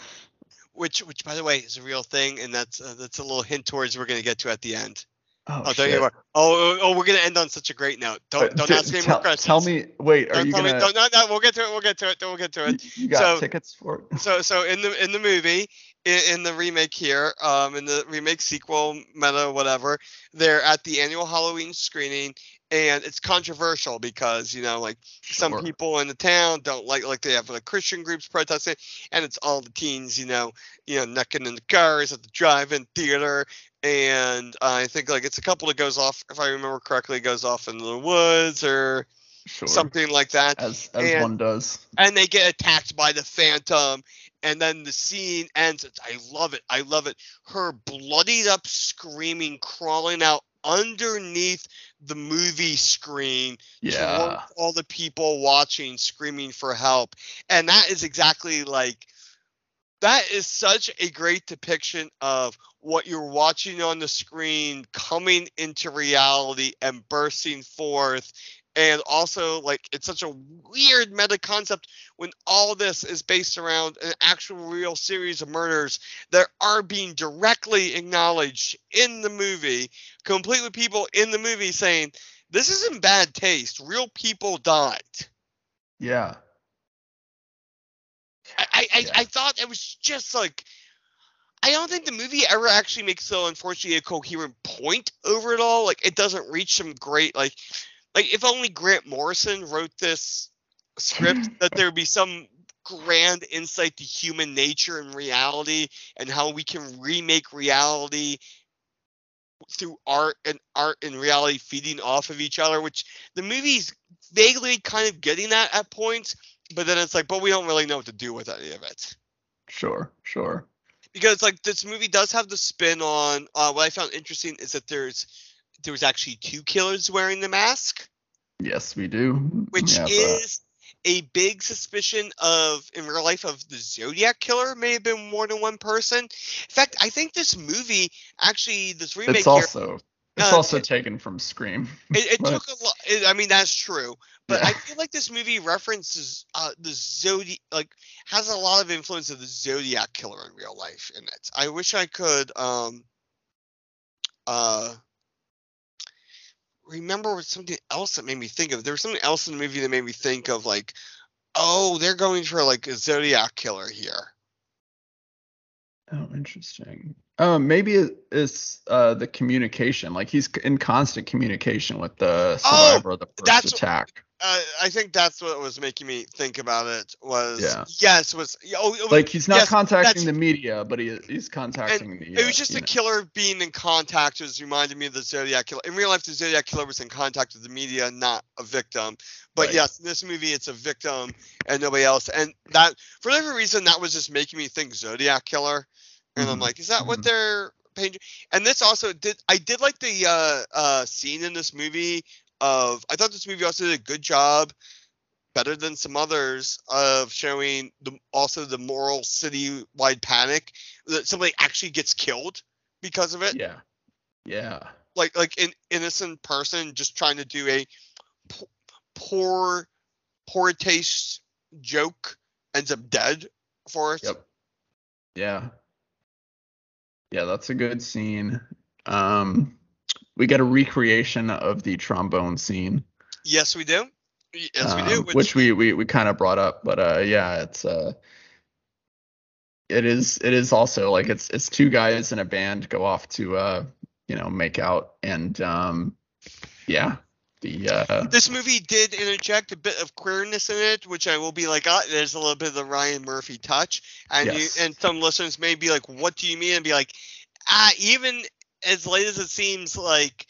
which which by the way is a real thing, and that's uh, that's a little hint towards we're gonna get to at the end. Oh, tell shit. you what. Oh, oh, oh, we're gonna end on such a great note. Don't don't ask any more questions. Tell me, wait, are Don't you gonna? me. Don't, no, no, we'll get to it. We'll get to it. We'll get to it. you, you got So- tickets for it? so so in the in the movie in, in the remake here um in the remake sequel meta whatever they're at the annual halloween screening and it's controversial because you know like some Sure. people in the town don't like like they have like christian groups protesting and it's all the teens you know you know necking in the cars at the drive-in theater and i think like it's a couple that goes off if i remember correctly goes off in the woods or Sure. something like that as as and- one does. and they get attacked by the phantom and then the scene ends. It's- i love it. I love it. Her bloodied up screaming crawling out underneath the movie screen Yeah. all the people watching screaming for help. And that is exactly like that is such a great depiction of what you're watching on the screen coming into reality and bursting forth and also like it's such a weird meta concept when all this is based around an actual real series of murders that are being directly acknowledged in the movie complete with people in the movie saying this is in bad taste real people died Yeah. I, I, I, Yeah. I thought it was just like I don't think the movie ever actually makes so unfortunately a coherent point over it all. Like it doesn't reach some great like like if only Grant Morrison wrote this script that there would be some grand insight to human nature and reality and how we can remake reality through art and art and reality feeding off of each other, which the movie's vaguely kind of getting that at points, but then it's like, but we don't really know what to do with any of it. Sure. Sure. Because like this movie does have the spin on uh, what I found interesting is that there's there was actually two killers wearing the mask, Yes, we do. which Yeah, but- is a big suspicion of in real life of the Zodiac killer may have been more than one person. In fact, I think this movie actually this remake it's here also it's uh, also it- taken from Scream. It, it But- took a lot. I mean, that's true. But Yeah. I feel like this movie references uh, the Zodiac, like has a lot of influence of the Zodiac killer in real life in it. I wish I could um uh remember something else that made me think of. There was something else in the movie that made me think of like, oh, they're going for like a Zodiac killer here. Oh, interesting. Oh, maybe it's uh, the communication. Like he's in constant communication with the Oh, survivor of the first that's- attack. Uh, I think that's what was making me think about it. Was Yeah. yes was oh was- Like he's not yes, contacting the media, but he he's contacting the. It uh, was just you the know- killer being in contact was reminded me of the Zodiac killer. In real life, the Zodiac killer was in contact with the media, not a victim. But Right. yes, in this movie, it's a victim and nobody else. And that, for whatever reason, that was just making me think Zodiac killer. And I'm Mhm. like, is that what Mhm. they're painting? And this also did. I did like the uh, uh, scene in this movie of. I thought this movie also did a good job better than some others of showing the also the moral city-wide panic that somebody actually gets killed because of it Yeah. Yeah. like like an innocent person just trying to do a p- poor poor taste joke ends up dead for it Yep. Yeah. Yeah, that's a good scene. Um, we get a recreation of the trombone scene. yes we do yes we do um, which, we we, we kind of brought up, but uh, yeah, it's uh, it is it is also like it's it's two guys in a band go off to uh, you know, make out, and um, yeah, the uh, this movie did interject a bit of queerness in it, which I will be like, ah, there's a little bit of the Ryan Murphy touch, and Yes. you, and some listeners may be like, what do you mean? And be like, ah, even as late as it seems like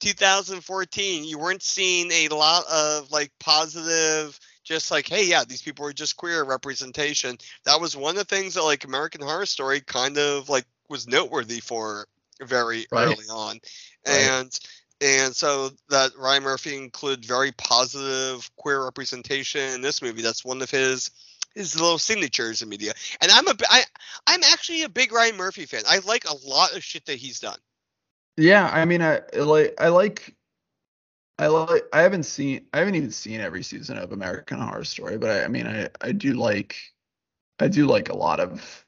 2014, you weren't seeing a lot of like positive, just like, hey, yeah, these people are just queer representation. That was one of the things that like American Horror Story kind of like was noteworthy for very Right. early on, Right. and and so that Ryan Murphy included very positive queer representation in this movie. That's one of his his little signatures in media. And I'm a I I'm actually a big Ryan Murphy fan. I like a lot of shit that he's done. Yeah, I mean, I like, I like, I like. I haven't seen, I haven't even seen every season of American Horror Story, but I, I mean, I, I do like, I do like a lot of,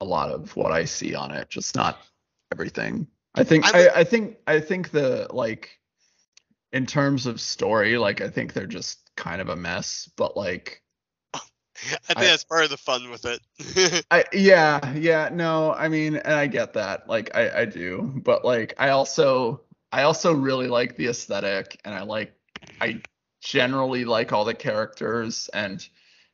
a lot of what I see on it, just not everything. I think, I'm I, a- I think, I think the like, in terms of story, like, I think they're just kind of a mess, but like, I think I- that's part of the fun with it. I yeah, yeah, no, I mean, and I get that. Like I I do, but like I also I also really like the aesthetic and I like I generally like all the characters and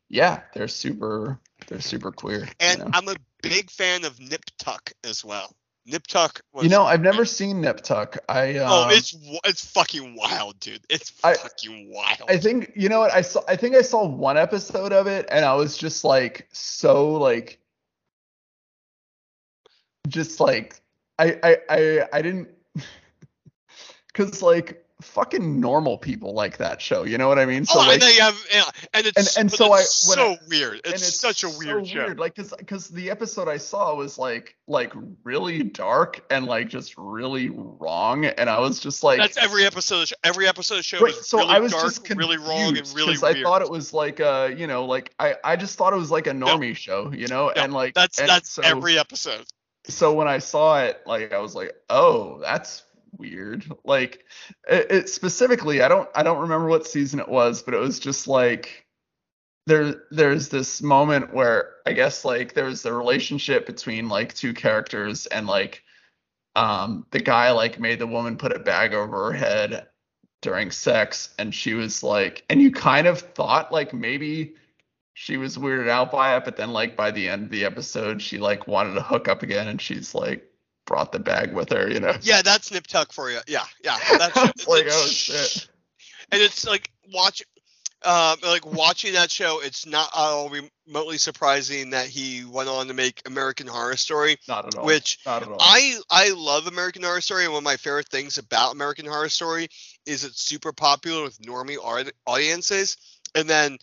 yeah, they're super they're super queer. and you know? I'm a big fan of Nip Tuck as well. Nip Tuck was You know, I've never seen Nip Tuck. I um, Oh, it's it's fucking wild, dude. It's I- fucking wild. I think you know what I saw. I think I saw one episode of it, and I was just like so like, just like I I I, I didn't, because like fucking normal people like that show. You know what I mean? So oh, like, and then you have yeah, and it's and but so I- it's when so I- weird. It's, it's such a so weird show. Like, cause, cause the episode I saw was like, like really dark and like just really wrong, and I was just like, That's every episode. Every episode of show Right, so really I was dark, just really wrong, and confused really weird. I thought it was like uh you know like I I just thought it was like a normie show you know No, and like that's and that's so, every episode. so when I saw it like I was like oh that's weird. Like it, it specifically I don't I don't remember what season it was but it was just like there there's this moment where I guess like there was the relationship between like two characters and like um the guy like made the woman put a bag over her head during sex and she was like and you kind of thought like maybe she was weirded out by it but then like by the end of the episode she like wanted to hook up again and she's like brought the bag with her you know? Yeah, that's Nip Tuck for you. Yeah, yeah. That's like oh shit. And it's like watch uh, like watching that show it's not at all remotely surprising that he went on to make american horror story not at all. Which not at all. I i love american horror story and one of my favorite things about american horror story is it's super popular with normie audiences. And then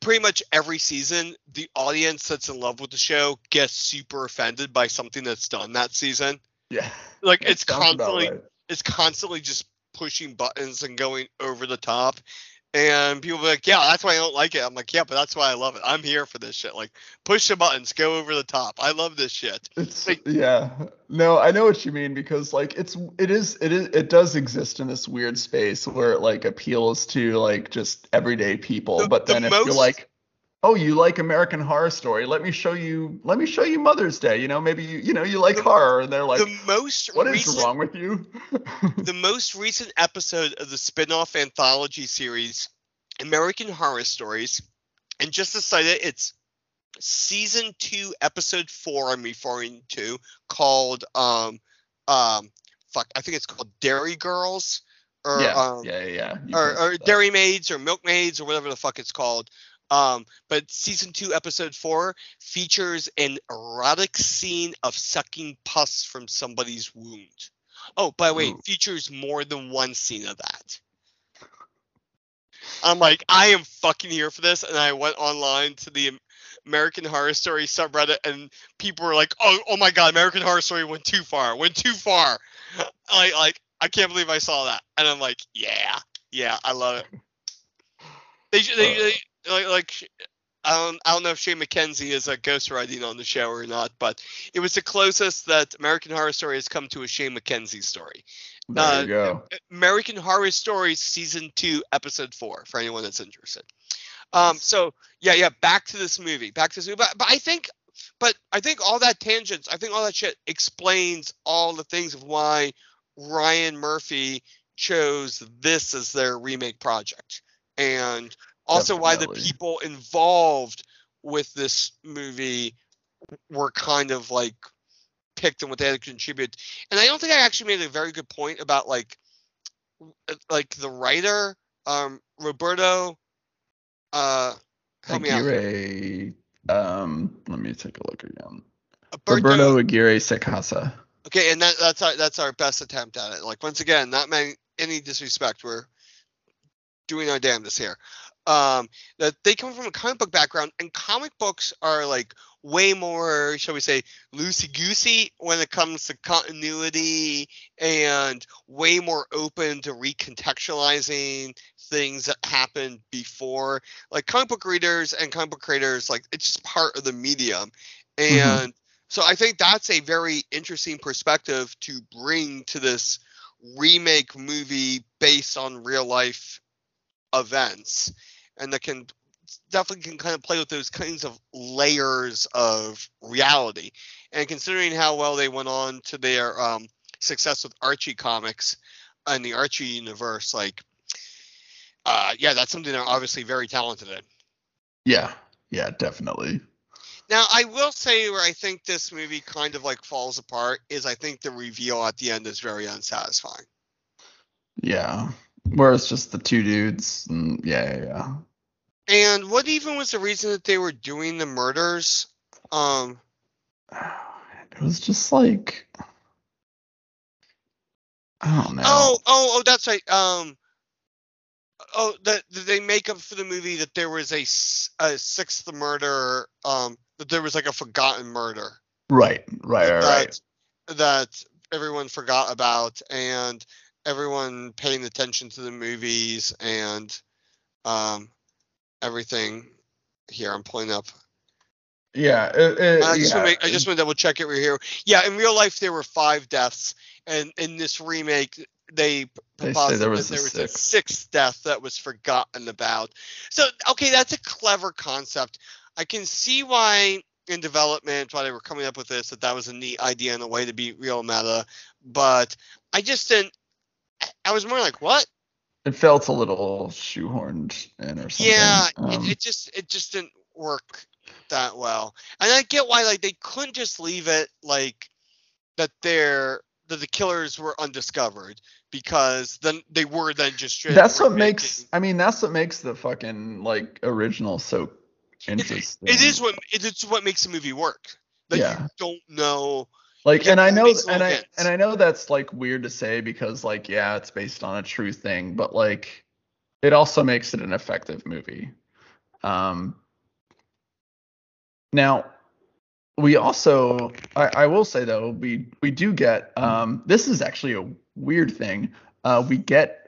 pretty much every season the audience that's in love with the show gets super offended by something that's done that season yeah like it's constantly right. it's constantly just pushing buttons and going over the top. And people be like, yeah, that's why I don't like it. I'm like, yeah, but that's why I love it. I'm here for this shit. Like, push the buttons, go over the top. I love this shit. It's Like- yeah. No, I know what you mean because like it's it is it is it does exist in this weird space where it like appeals to like just everyday people. The- but the then if most- you're like, oh, you like American Horror Story, let me show you let me show you Mother's Day. You know, maybe you you know you like The- horror, and they're like, the most what is recent, wrong with you? the most recent episode of the spin-off anthology series, American Horror Stories, and just to cite it, it's season two, episode four. I'm referring to called um um fuck, I think it's called Dairy Girls or yeah, um, yeah, yeah, yeah. Or, or. Dairy Maids or Milkmaids or whatever the fuck it's called. Um, but season two, episode four features an erotic scene of sucking pus from somebody's wound. Oh, by the way, features more than one scene of that. I'm like, I am fucking here for this, and I went online to the American Horror Story subreddit, and people were like, "Oh, oh my god, American Horror Story went too far, went too far." Like, like I can't believe I saw that, and I'm like, yeah, yeah, I love it. They, they, they like, like I don't, I don't know if Shane McKenzie is a ghostwriting on the show or not, but it was the closest that American Horror Story has come to a Shane McKenzie story. There uh, you go. American Horror Story season two, episode four, for anyone that's interested. Um, so yeah, yeah, back to this movie, back to this movie. But, but I think, but I think all that tangents, I think all that shit explains all the things of why Ryan Murphy chose this as their remake project, and also why the people involved with this movie were kind of like picked and what they had to contribute. And I don't think I actually made a very good point about like like the writer um Roberto uh help. Aguirre. Um, let me take a look again. Roberto- Roberto Aguirre Sacasa. Okay, and that, that's our that's our best attempt at it. Like once again, not many, any disrespect. We're doing our damnedest here. Um, that they come from a comic book background, and comic books are like way more, shall we say, loosey goosey when it comes to continuity, and way more open to recontextualizing things that happened before. Like comic book readers and comic book creators, like it's just part of the medium, and so I think that's a very interesting perspective to bring to this remake movie based on real life events, and that can definitely can kind of play with those kinds of layers of reality. And considering how well they went on to their um, success with Archie comics and the Archie universe, like, uh, yeah, that's something they're obviously very talented in. Yeah, yeah, definitely. Now, I will say where I think this movie kind of like falls apart is I think the reveal at the end is very unsatisfying. Yeah. Where it's just the two dudes. And yeah, yeah, yeah. And what even was the reason that they were doing the murders? Um, It was just like I don't know. oh, oh, oh, that's right. Um, oh, that they make up for the movie that there was a, a sixth murder. Um, that there was like a forgotten murder. Right, right, right, right. that that everyone forgot about and everyone paying attention to the movies and um everything here i'm pulling up Yeah, it, it, i just yeah. want to make, i just want to double check it right here yeah in real life there were five deaths and in this remake they They say proposed there was a there was a sixth. sixth death that was forgotten about so okay that's a clever concept i can see why in development why they were coming up with this that that was a neat idea and a way to be real meta but i just didn't i was more like what it felt a little shoehorned in or something. yeah Um, it, it just it just didn't work that well and i get why like they couldn't just leave it like that they're that the killers were undiscovered because then they were then just that's what makes I mean that's what makes the fucking like original so interesting. it is what it is what makes the movie work that Yeah. you don't know like Yeah, and I know and I and I know that's like weird to say because like yeah it's based on a true thing but like it also makes it an effective movie. Um now we also I, I will say though we we do get um this is actually a weird thing. Uh we get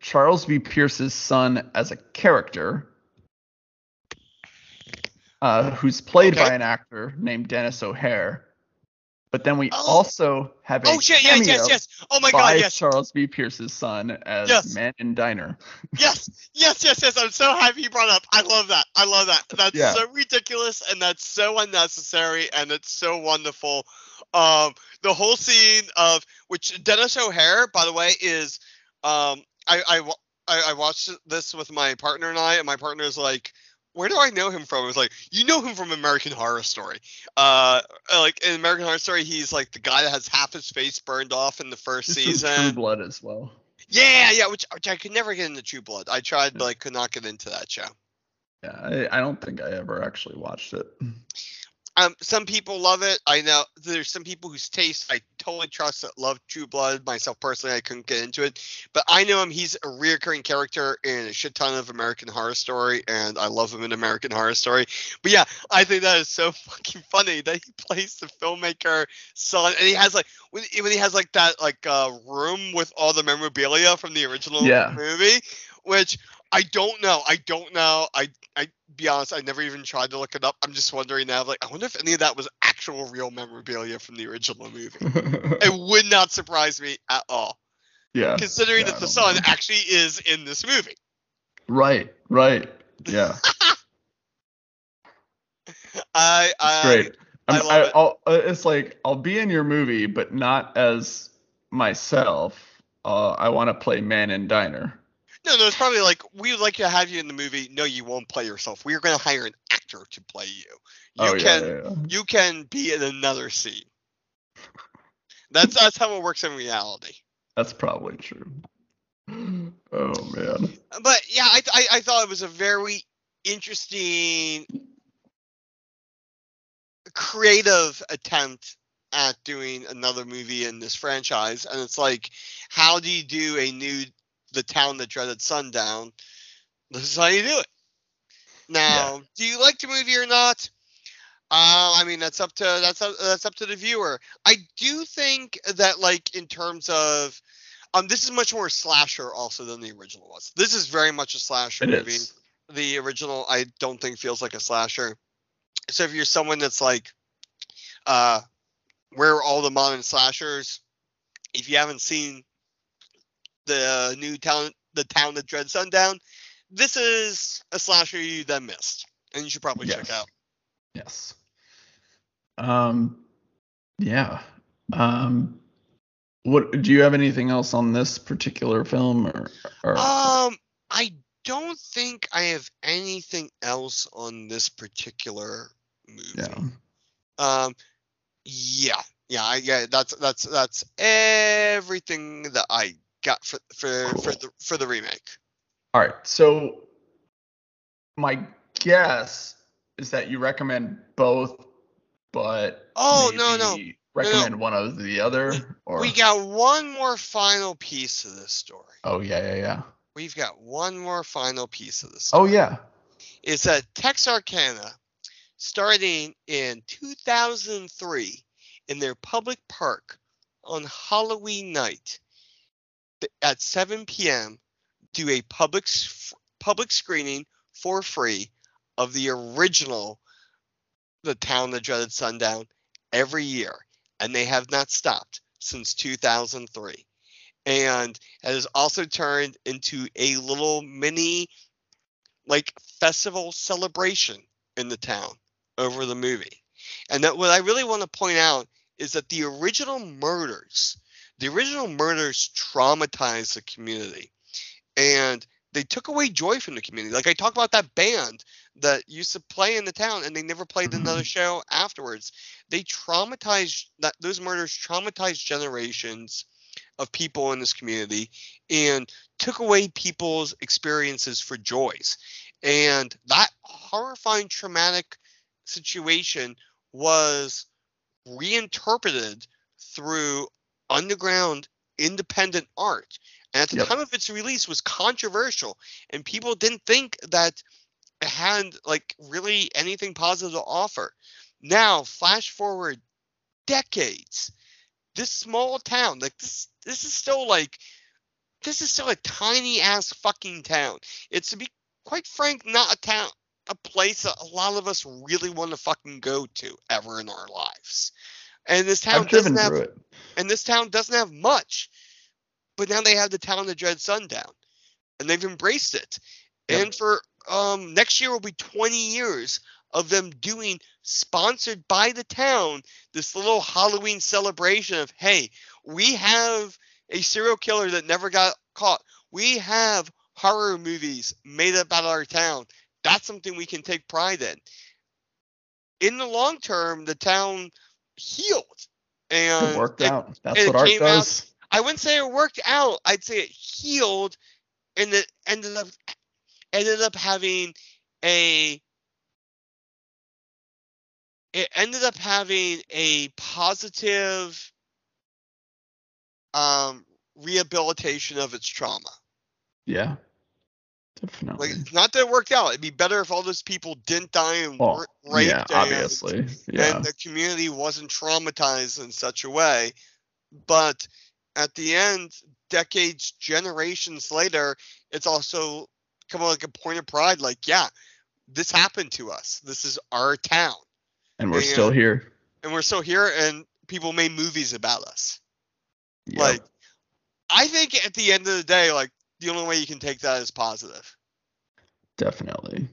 Charles B. Pierce's son as a character uh, who's played Okay. by an actor named Denis O'Hare. But then we Oh. also have a oh shit yes yes oh my by god yes Charles B. Pierce's son as Yes. Man in Diner. yes yes yes yes i'm so happy you brought up i love that i love that that's Yeah. so ridiculous and that's so unnecessary and it's so wonderful um the whole scene of which denis o'hare by the way is um i i i, I watched this with my partner and i and my partner's like where do I know him from? It was like, you know him from American Horror Story. Uh, like in American Horror Story, he's like the guy that has half his face burned off in the first This season. True Blood as well. Yeah, yeah, which, which I could never get into True Blood. I tried, but I could not get into that show. Yeah, I, I don't think I ever actually watched it. Um, some people love it. I know there's some people whose taste I totally trust that love True Blood. Myself personally, I couldn't get into it, but I know him. He's a reoccurring character in a shit ton of American Horror Story, and I love him in American Horror Story. But yeah, I think that is so fucking funny that he plays the filmmaker son, and he has like when, when he has like that like uh, room with all the memorabilia from the original Yeah. movie, which I don't know. I don't know. I I be honest, I never even tried to look it up. I'm just wondering now, like, I wonder if any of that was actual real memorabilia from the original movie. it would not surprise me at all, yeah. considering Yeah, that the son know. actually is in this movie. Right, right. Yeah. I, I Great. I I'm- love it. I'll, uh, it's like I'll be in your movie, but not as myself. uh, I want to play man in diner. No, no, it's probably like we would like to have you in the movie. No, you won't play yourself. We're going to hire an actor to play you. You oh, yeah, can yeah, yeah. you can be in another scene. That's that's how it works in reality. That's probably true. Oh man. But yeah, I, I I thought it was a very interesting, creative attempt at doing another movie in this franchise, and it's like, how do you do a new The Town That Dreaded Sundown? This is how you do it. Now, do you like the movie or not? Uh, I mean, that's up to that's up, that's up to the viewer. I do think that, like, in terms of, um, this is much more slasher also than the original was. This is very much a slasher It movie. is. The original, I don't think feels like a slasher. So if you're someone that's like, uh, where are all the modern slashers? If you haven't seen the new town, the town that dread sundown, this is a slasher you then missed, and you should probably check out. Yes. Um. Yeah. Um. What do you have anything else on this particular film or? or Um, I don't think I have anything else on this particular movie. yeah. Um, yeah, yeah, I, yeah. That's that's that's everything that I got for for for the for the remake. All right. So my guess is that you recommend both, but Oh, no, no. recommend one of the other. Or We got one more final piece of this story. oh yeah yeah yeah. We've got one more final piece of this. Oh yeah. Is that Texarkana, starting in 2003, in their public park on Halloween night at 7 p.m. do a public public screening for free of the original The Town That Dreaded Sundown every year, and they have not stopped since 2003. And it has also turned into a little mini like festival celebration in the town over the movie. And that what I really want to point out is that the original murders, the original murders traumatized the community. And they took away joy from the community. Like I talk about that band that used to play in the town and they never played another Mhm. show afterwards. They traumatized that those murders traumatized generations of people in this community and took away people's experiences for joys. And that horrifying traumatic situation was reinterpreted through underground independent art. And at the Yep. time of its release was controversial and people didn't think that it had like really anything positive to offer. Now, flash forward decades. This small town, like this this is still like this is still a tiny ass fucking town. It's to be quite frank, not a town a place that a lot of us really want to fucking go to ever in our lives. And this town I've doesn't have it. and this town doesn't have much. But now they have the town of Dread Sundown. And they've embraced it. Yep. And for um next year will be 20 years of them doing sponsored by the town this little Halloween celebration of hey, we have a serial killer that never got caught. We have horror movies made about our town. That's something we can take pride in. In the long term, the town healed. And It worked it- out. That's what art came out- I wouldn't say it worked out. I'd say it healed, and it ended up ended up having a it ended up having a positive um rehabilitation of its trauma. Yeah. Definitely. Like not that it worked out. It'd be better if all those people didn't die and Well, weren't raped yeah, and- obviously. Yeah. and the community wasn't traumatized in such a way. But at the end, decades, generations later, it's also come like a point of pride. Like, yeah, this happened to us. This is our town, and we're yeah. still here. and we're still here. And people made movies about us. Yep. Like, I think at the end of the day, like the only way you can take that is positive. Definitely.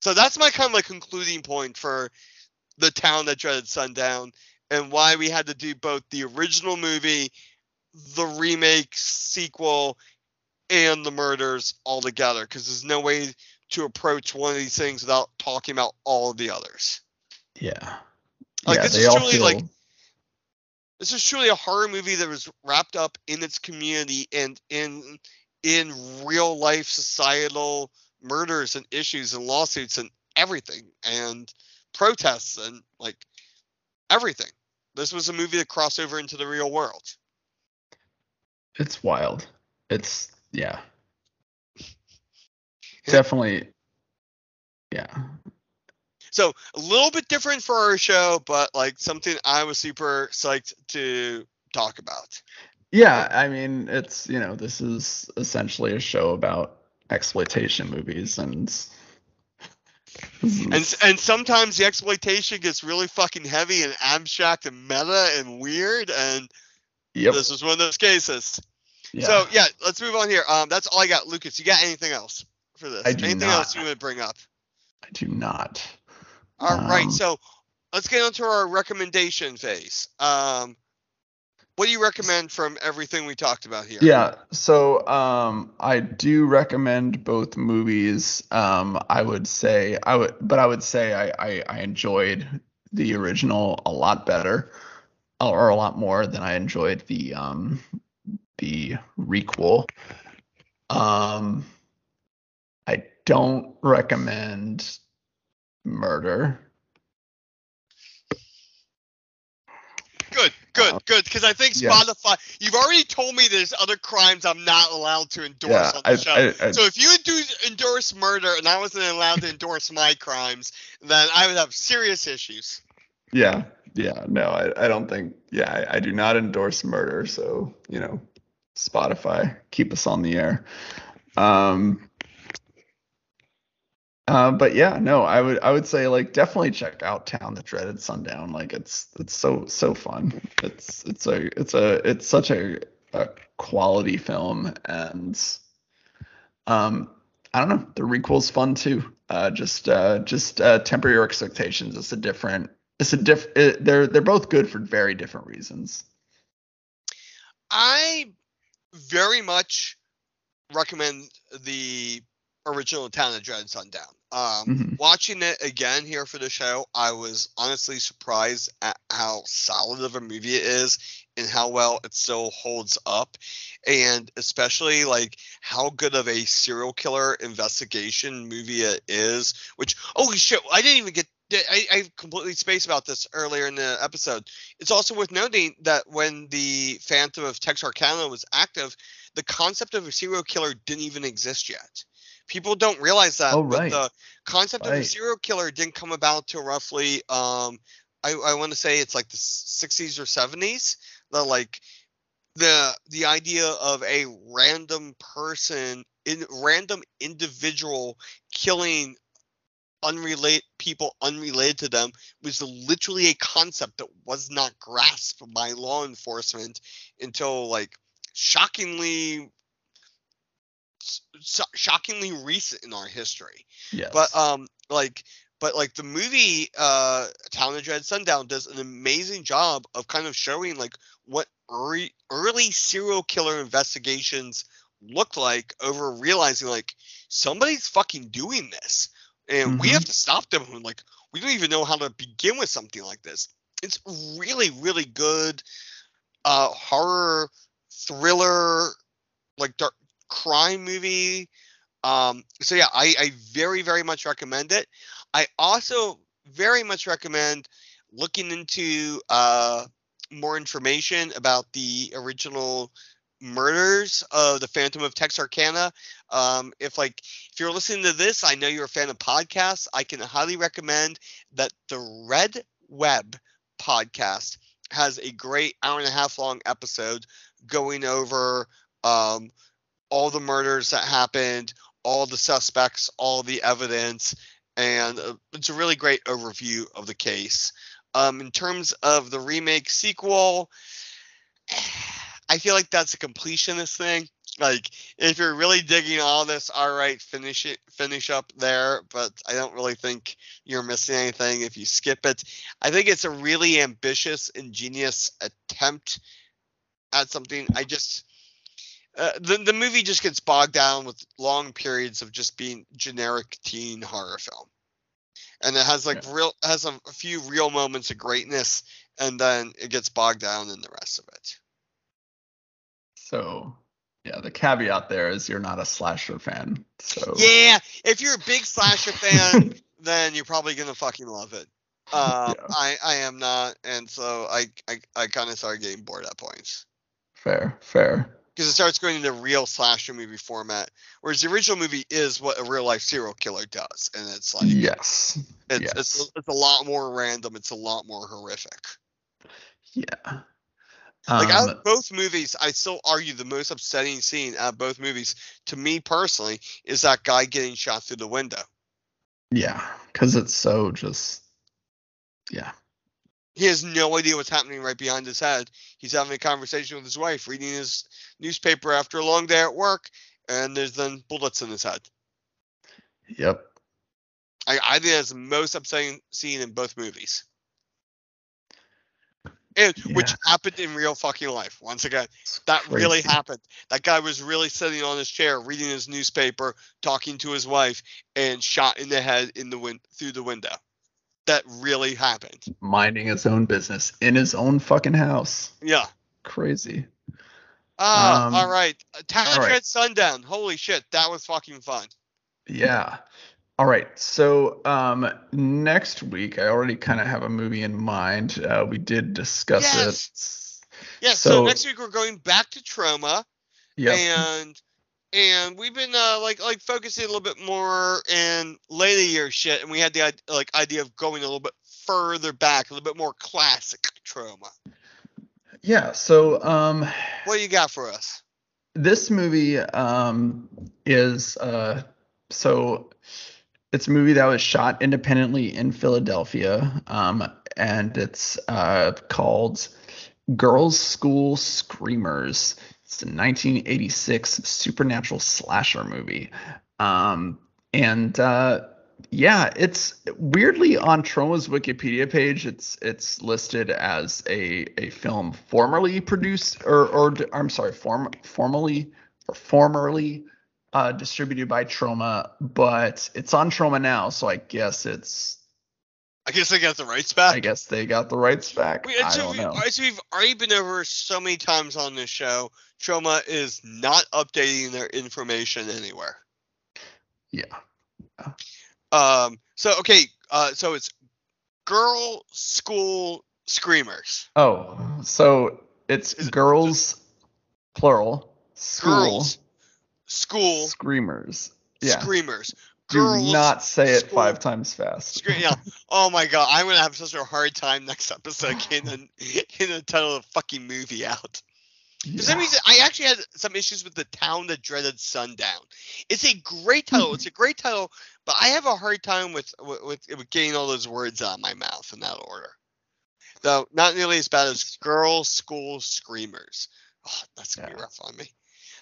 So that's my kind of like concluding point for the town that dreaded sundown and why we had to do both the original movie the remake, sequel, and the murders all together because there's no way to approach one of these things without talking about all of the others. Yeah. Like yeah, this they is all truly feel, like this is truly a horror movie that was wrapped up in its community and in in real life societal murders and issues and lawsuits and everything and protests and like everything. This was a movie that crossed over into the real world. it's wild. It's yeah. Definitely yeah. So a little bit different for our show, but like something I was super psyched to talk about. Yeah, I mean, it's, you know, this is essentially a show about exploitation movies and And and sometimes the exploitation gets really fucking heavy and abstract and meta and weird and yep. this was one of those cases. yeah. So yeah, let's move on here. Um that's all I got. Lucas, you got anything else for this? I do anything not. else you want to bring up? I do not. All right, Um, so let's get into our recommendation phase. Um, what do you recommend from everything we talked about here? Yeah, so um, I do recommend both movies. Um, I would say I would, but I would say I, I, I enjoyed the original a lot better, or a lot more than I enjoyed the um, the requel. Um, I don't recommend Murder. Good, good, Uh, good. Because I think. Spotify. You've already told me there's other crimes I'm not allowed to endorse Yeah, on the I, show. I, I, so if you endorse, endorse murder and I wasn't allowed to endorse my crimes, then I would have serious issues. Yeah, yeah, no, I, I don't think, yeah, I, I do not endorse murder. So, you know, Spotify, keep us on the air. Um, uh, but yeah, no, I would, I would say like definitely check out Town the Dreaded Sundown. Like it's, it's so, so fun. It's, it's a, it's a, it's such a, a quality film and, um, I don't know, the requel's fun too. Uh, just, uh, just uh, temper your expectations. It's a different, it's a diff. It, they're they're both good for very different reasons. I very much recommend the original Town of Dread Sundown. Um, Mhm. Watching it again here for the show, I was honestly surprised at how solid of a movie it is and how well it still holds up, and especially like how good of a serial killer investigation movie it is. Which holy shit, I didn't even get. I, I completely spaced about this earlier in the episode. It's also worth noting that when the Phantom of Texarkana was active, the concept of a serial killer didn't even exist yet. People don't realize that, Oh, but right. the concept of a serial killer didn't come about till roughly, um, I, I want to say it's like the 60s or 70s. The like the the idea of a random person in random individual killing unrelated people unrelated to them was literally a concept that was not grasped by law enforcement until like shockingly so- shockingly recent in our history Yes. but um like but like the movie uh town of dread sundown does an amazing job of kind of showing like what early early serial killer investigations looked like over realizing like somebody's fucking doing this and we Mhm. have to stop them like we don't even know how to begin with something like this it's really really good uh horror thriller like dark crime movie. Um so yeah i i very very much recommend it. I also very much recommend looking into uh more information about the original murders of the phantom of texarkana. Um if like if you're listening to this i know you're a fan of podcasts. I can highly recommend that the red web podcast has a great hour and a half long episode going over um all the murders that happened all the suspects all the evidence and uh, it's a really great overview of the case um in terms of the remake sequel I feel like that's a completionist thing. Like, if you're really digging all this, all right, finish it, finish up there. But I don't really think you're missing anything if you skip it. I think it's a really ambitious, ingenious attempt at something. I just uh, the the movie just gets bogged down with long periods of just being generic teen horror film, and it has like Yeah. real has a, a few real moments of greatness, and then it gets bogged down in the rest of it. So yeah, the caveat there is you're not a slasher fan. So Yeah, if you're a big slasher fan, then you're probably gonna fucking love it. Um, Yeah. I I am not, and so I I, I kind of started getting bored at points. fair, fair. Because it starts going into real slasher movie format, whereas the original movie is what a real life serial killer does, and it's like yes. it's, yes. it's it's a lot more random, it's a lot more horrific. Yeah. Like out Um, of both movies, I still argue the most upsetting scene out of both movies, to me personally, is that guy getting shot through the window. yeah, because it's so just yeah. He has no idea what's happening right behind his head. He's having a conversation with his wife, reading his newspaper after a long day at work, and there's then bullets in his head. Yep. I, I think that's the most upsetting scene in both movies. And which happened in real fucking life. Once again, It's that really happened. That guy was really sitting on his chair, reading his newspaper, talking to his wife, and shot in the head in the win- through the window. That really happened. Minding his own business in his own fucking house. Yeah. Crazy. Ah, Um, all right. Town all right. Sundown. Holy shit, that was fucking fun. Yeah. All right. So um next week I already kind of have a movie in mind. Uh, we did discuss it. Yeah. So, So- next week we're going back to Troma. Yeah. and and we've been uh, like like focusing a little bit more in later year shit, and we had the like idea of going a little bit further back, a little bit more classic Troma. yeah. So um What do you got for us? this movie um is uh so it's a movie that was shot independently in Philadelphia um and it's uh called Girls School Screamers. It's a 1986 supernatural slasher movie. Um and uh yeah, it's weirdly on Troma's Wikipedia page. It's it's listed as a a film formerly produced or or I'm sorry, form formally or formerly uh, distributed by Troma, but it's on Troma now, so I guess it's I guess they got the rights back. I guess they got the rights back. We, I don't we, know. As we've already been over so many times on this show, Troma is not updating their information anywhere. Yeah. Um. So okay. Uh. So it's girl school screamers. Oh, so it's Is it- girls plural school Girls. School screamers. Yeah. screamers. Do not say it five times fast. Scream, yeah. Oh my god, I'm gonna have such a hard time next episode getting the, getting the title of the fucking movie out. For some reason, I actually had some issues with the town that dreaded sundown. It's a great title. It's a great title, but I have a hard time with with, with, getting all those words out of my mouth in that order. Though not nearly as bad as girls' school screamers. Oh, that's gonna be rough on me.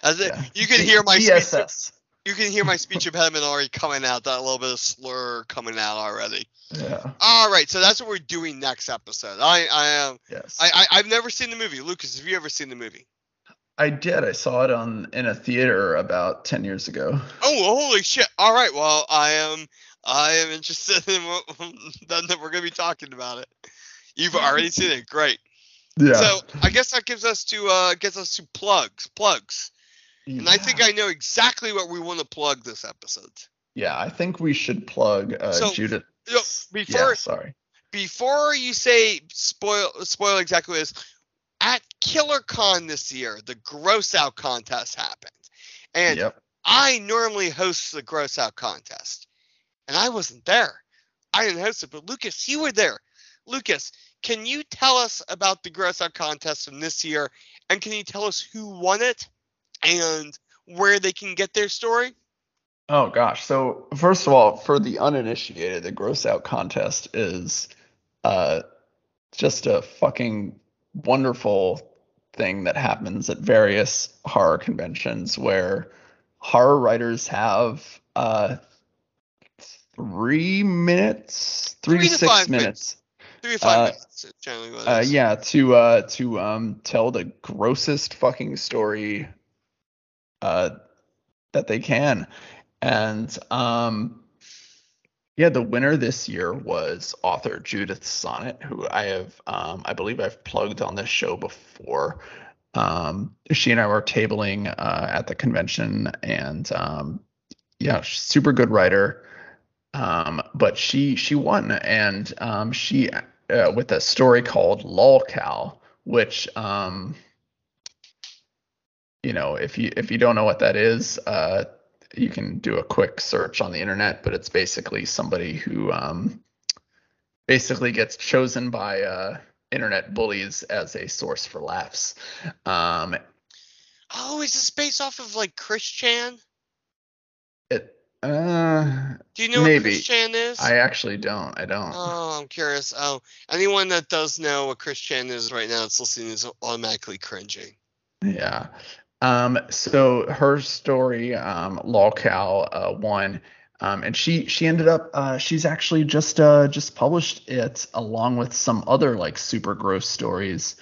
As it- you can hear my DSS. You can hear my speech impediment already coming out. That little bit of slur coming out already. Yeah. All right, so that's what we're doing next episode. I I am Yes. I, I I've never seen the movie. Lucas, have you ever seen the movie? I did. I saw it on in a theater about ten years ago. Oh, holy shit! All right, well, I am I am interested in what that we're gonna be talking about it. You've already seen it, great. Yeah. So I guess that gives us to uh gets us to plugs, plugs, and I think I know exactly what we want to plug this episode. Yeah, I think we should plug uh, So, Judith. you know, yeah, before- sorry. Before you say spoil spoil exactly what is, at KillerCon this year, the Gross Out contest happened, and Yep. I normally host the gross out contest, and I wasn't there. I didn't host it, but Lucas, you were there. Lucas, can you tell us about the gross out contest from this year, and can you tell us who won it and where they can get their story? Oh gosh. So first of all, for the uninitiated, the gross out contest is uh just a fucking wonderful thing that happens at various horror conventions where horror writers have uh three minutes, three, Three to to six five minutes. Three to five Uh, minutes. Generally, Uh, yeah, to uh, to um, tell the grossest fucking story uh, that they can, and um, yeah, the winner this year was author Judith Sonnet, who I have, um, I believe I've plugged on this show before. Um, she and I were tabling uh, at the convention, and um, yeah, she's super good writer. Um, but she she won, and um, she uh, with a story called Lolcow, which um, you know, if you if you don't know what that is, uh, you can do a quick search on the internet. But it's basically somebody who um, basically gets chosen by uh, internet bullies as a source for laughs. Um, Oh, is this based off of like Chris Chan? it uh, Do you know Maybe. what Chris Chan is? I actually don't. I don't. Oh, I'm curious. Oh, anyone that does know what Chris Chan is right now, it's listening is automatically cringing. Yeah. Um, so her story, um, Lolcow, uh, won. Um, and she she ended up uh, she's actually just uh, just published it along with some other like super gross stories.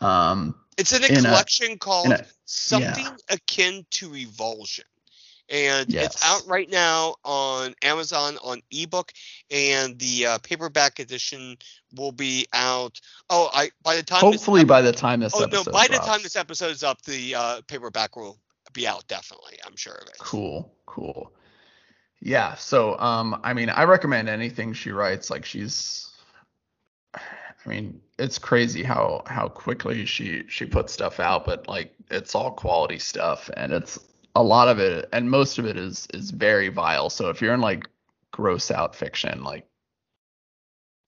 Um, It's in a In a- collection called a- Something Akin to Revulsion. And Yes. it's out right now on Amazon on ebook, and the uh, paperback edition will be out. Oh, I by the time hopefully by the time this oh no, episode by the time this episode is up, the uh, paperback will be out. Definitely, I'm sure of it. Cool, cool. Yeah, so um I mean, I recommend anything she writes like she's I mean, it's crazy how how quickly she she puts stuff out, but like it's all quality stuff and it's a lot of it and most of it is is very vile. So if you're in like gross out fiction, like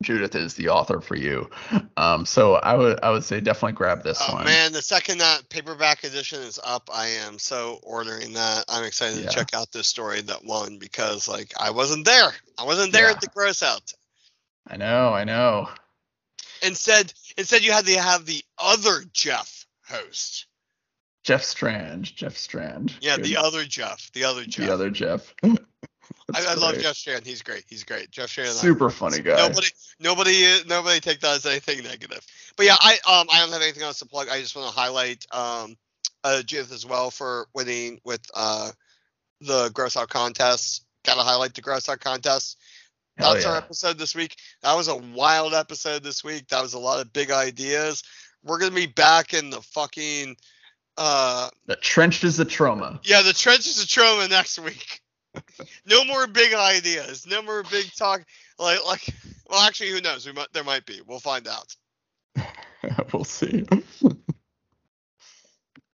Judith is the author for you. Um so I would I would say definitely grab this Oh one. man, the second that paperback edition is up, I am so ordering that. I'm excited Yeah. to check out this story that won because like I wasn't there. I wasn't there Yeah. at the gross out. I know, I know. Instead, instead you had to have the other Jeff host. Jeff Strand, Jeff Strand. Yeah, Good. the other Jeff. The other Jeff. the other Jeff. I, I love. Jeff Strand. He's great. He's great. Jeff I- Super funny guy. Nobody, nobody, nobody take that as anything negative. But yeah, I um I don't have anything else to plug. I just want to highlight um uh Judith as well for winning with uh the gross out contest. Gotta highlight the gross out contest. Hell That's our episode this week. That was a wild episode this week. That was a lot of big ideas. We're gonna be back in the fucking uh The trenches of trauma. yeah, the trenches of trauma next week. No more big ideas. No more big talk. Like like well actually who knows? We might there might be. We'll find out. we'll see.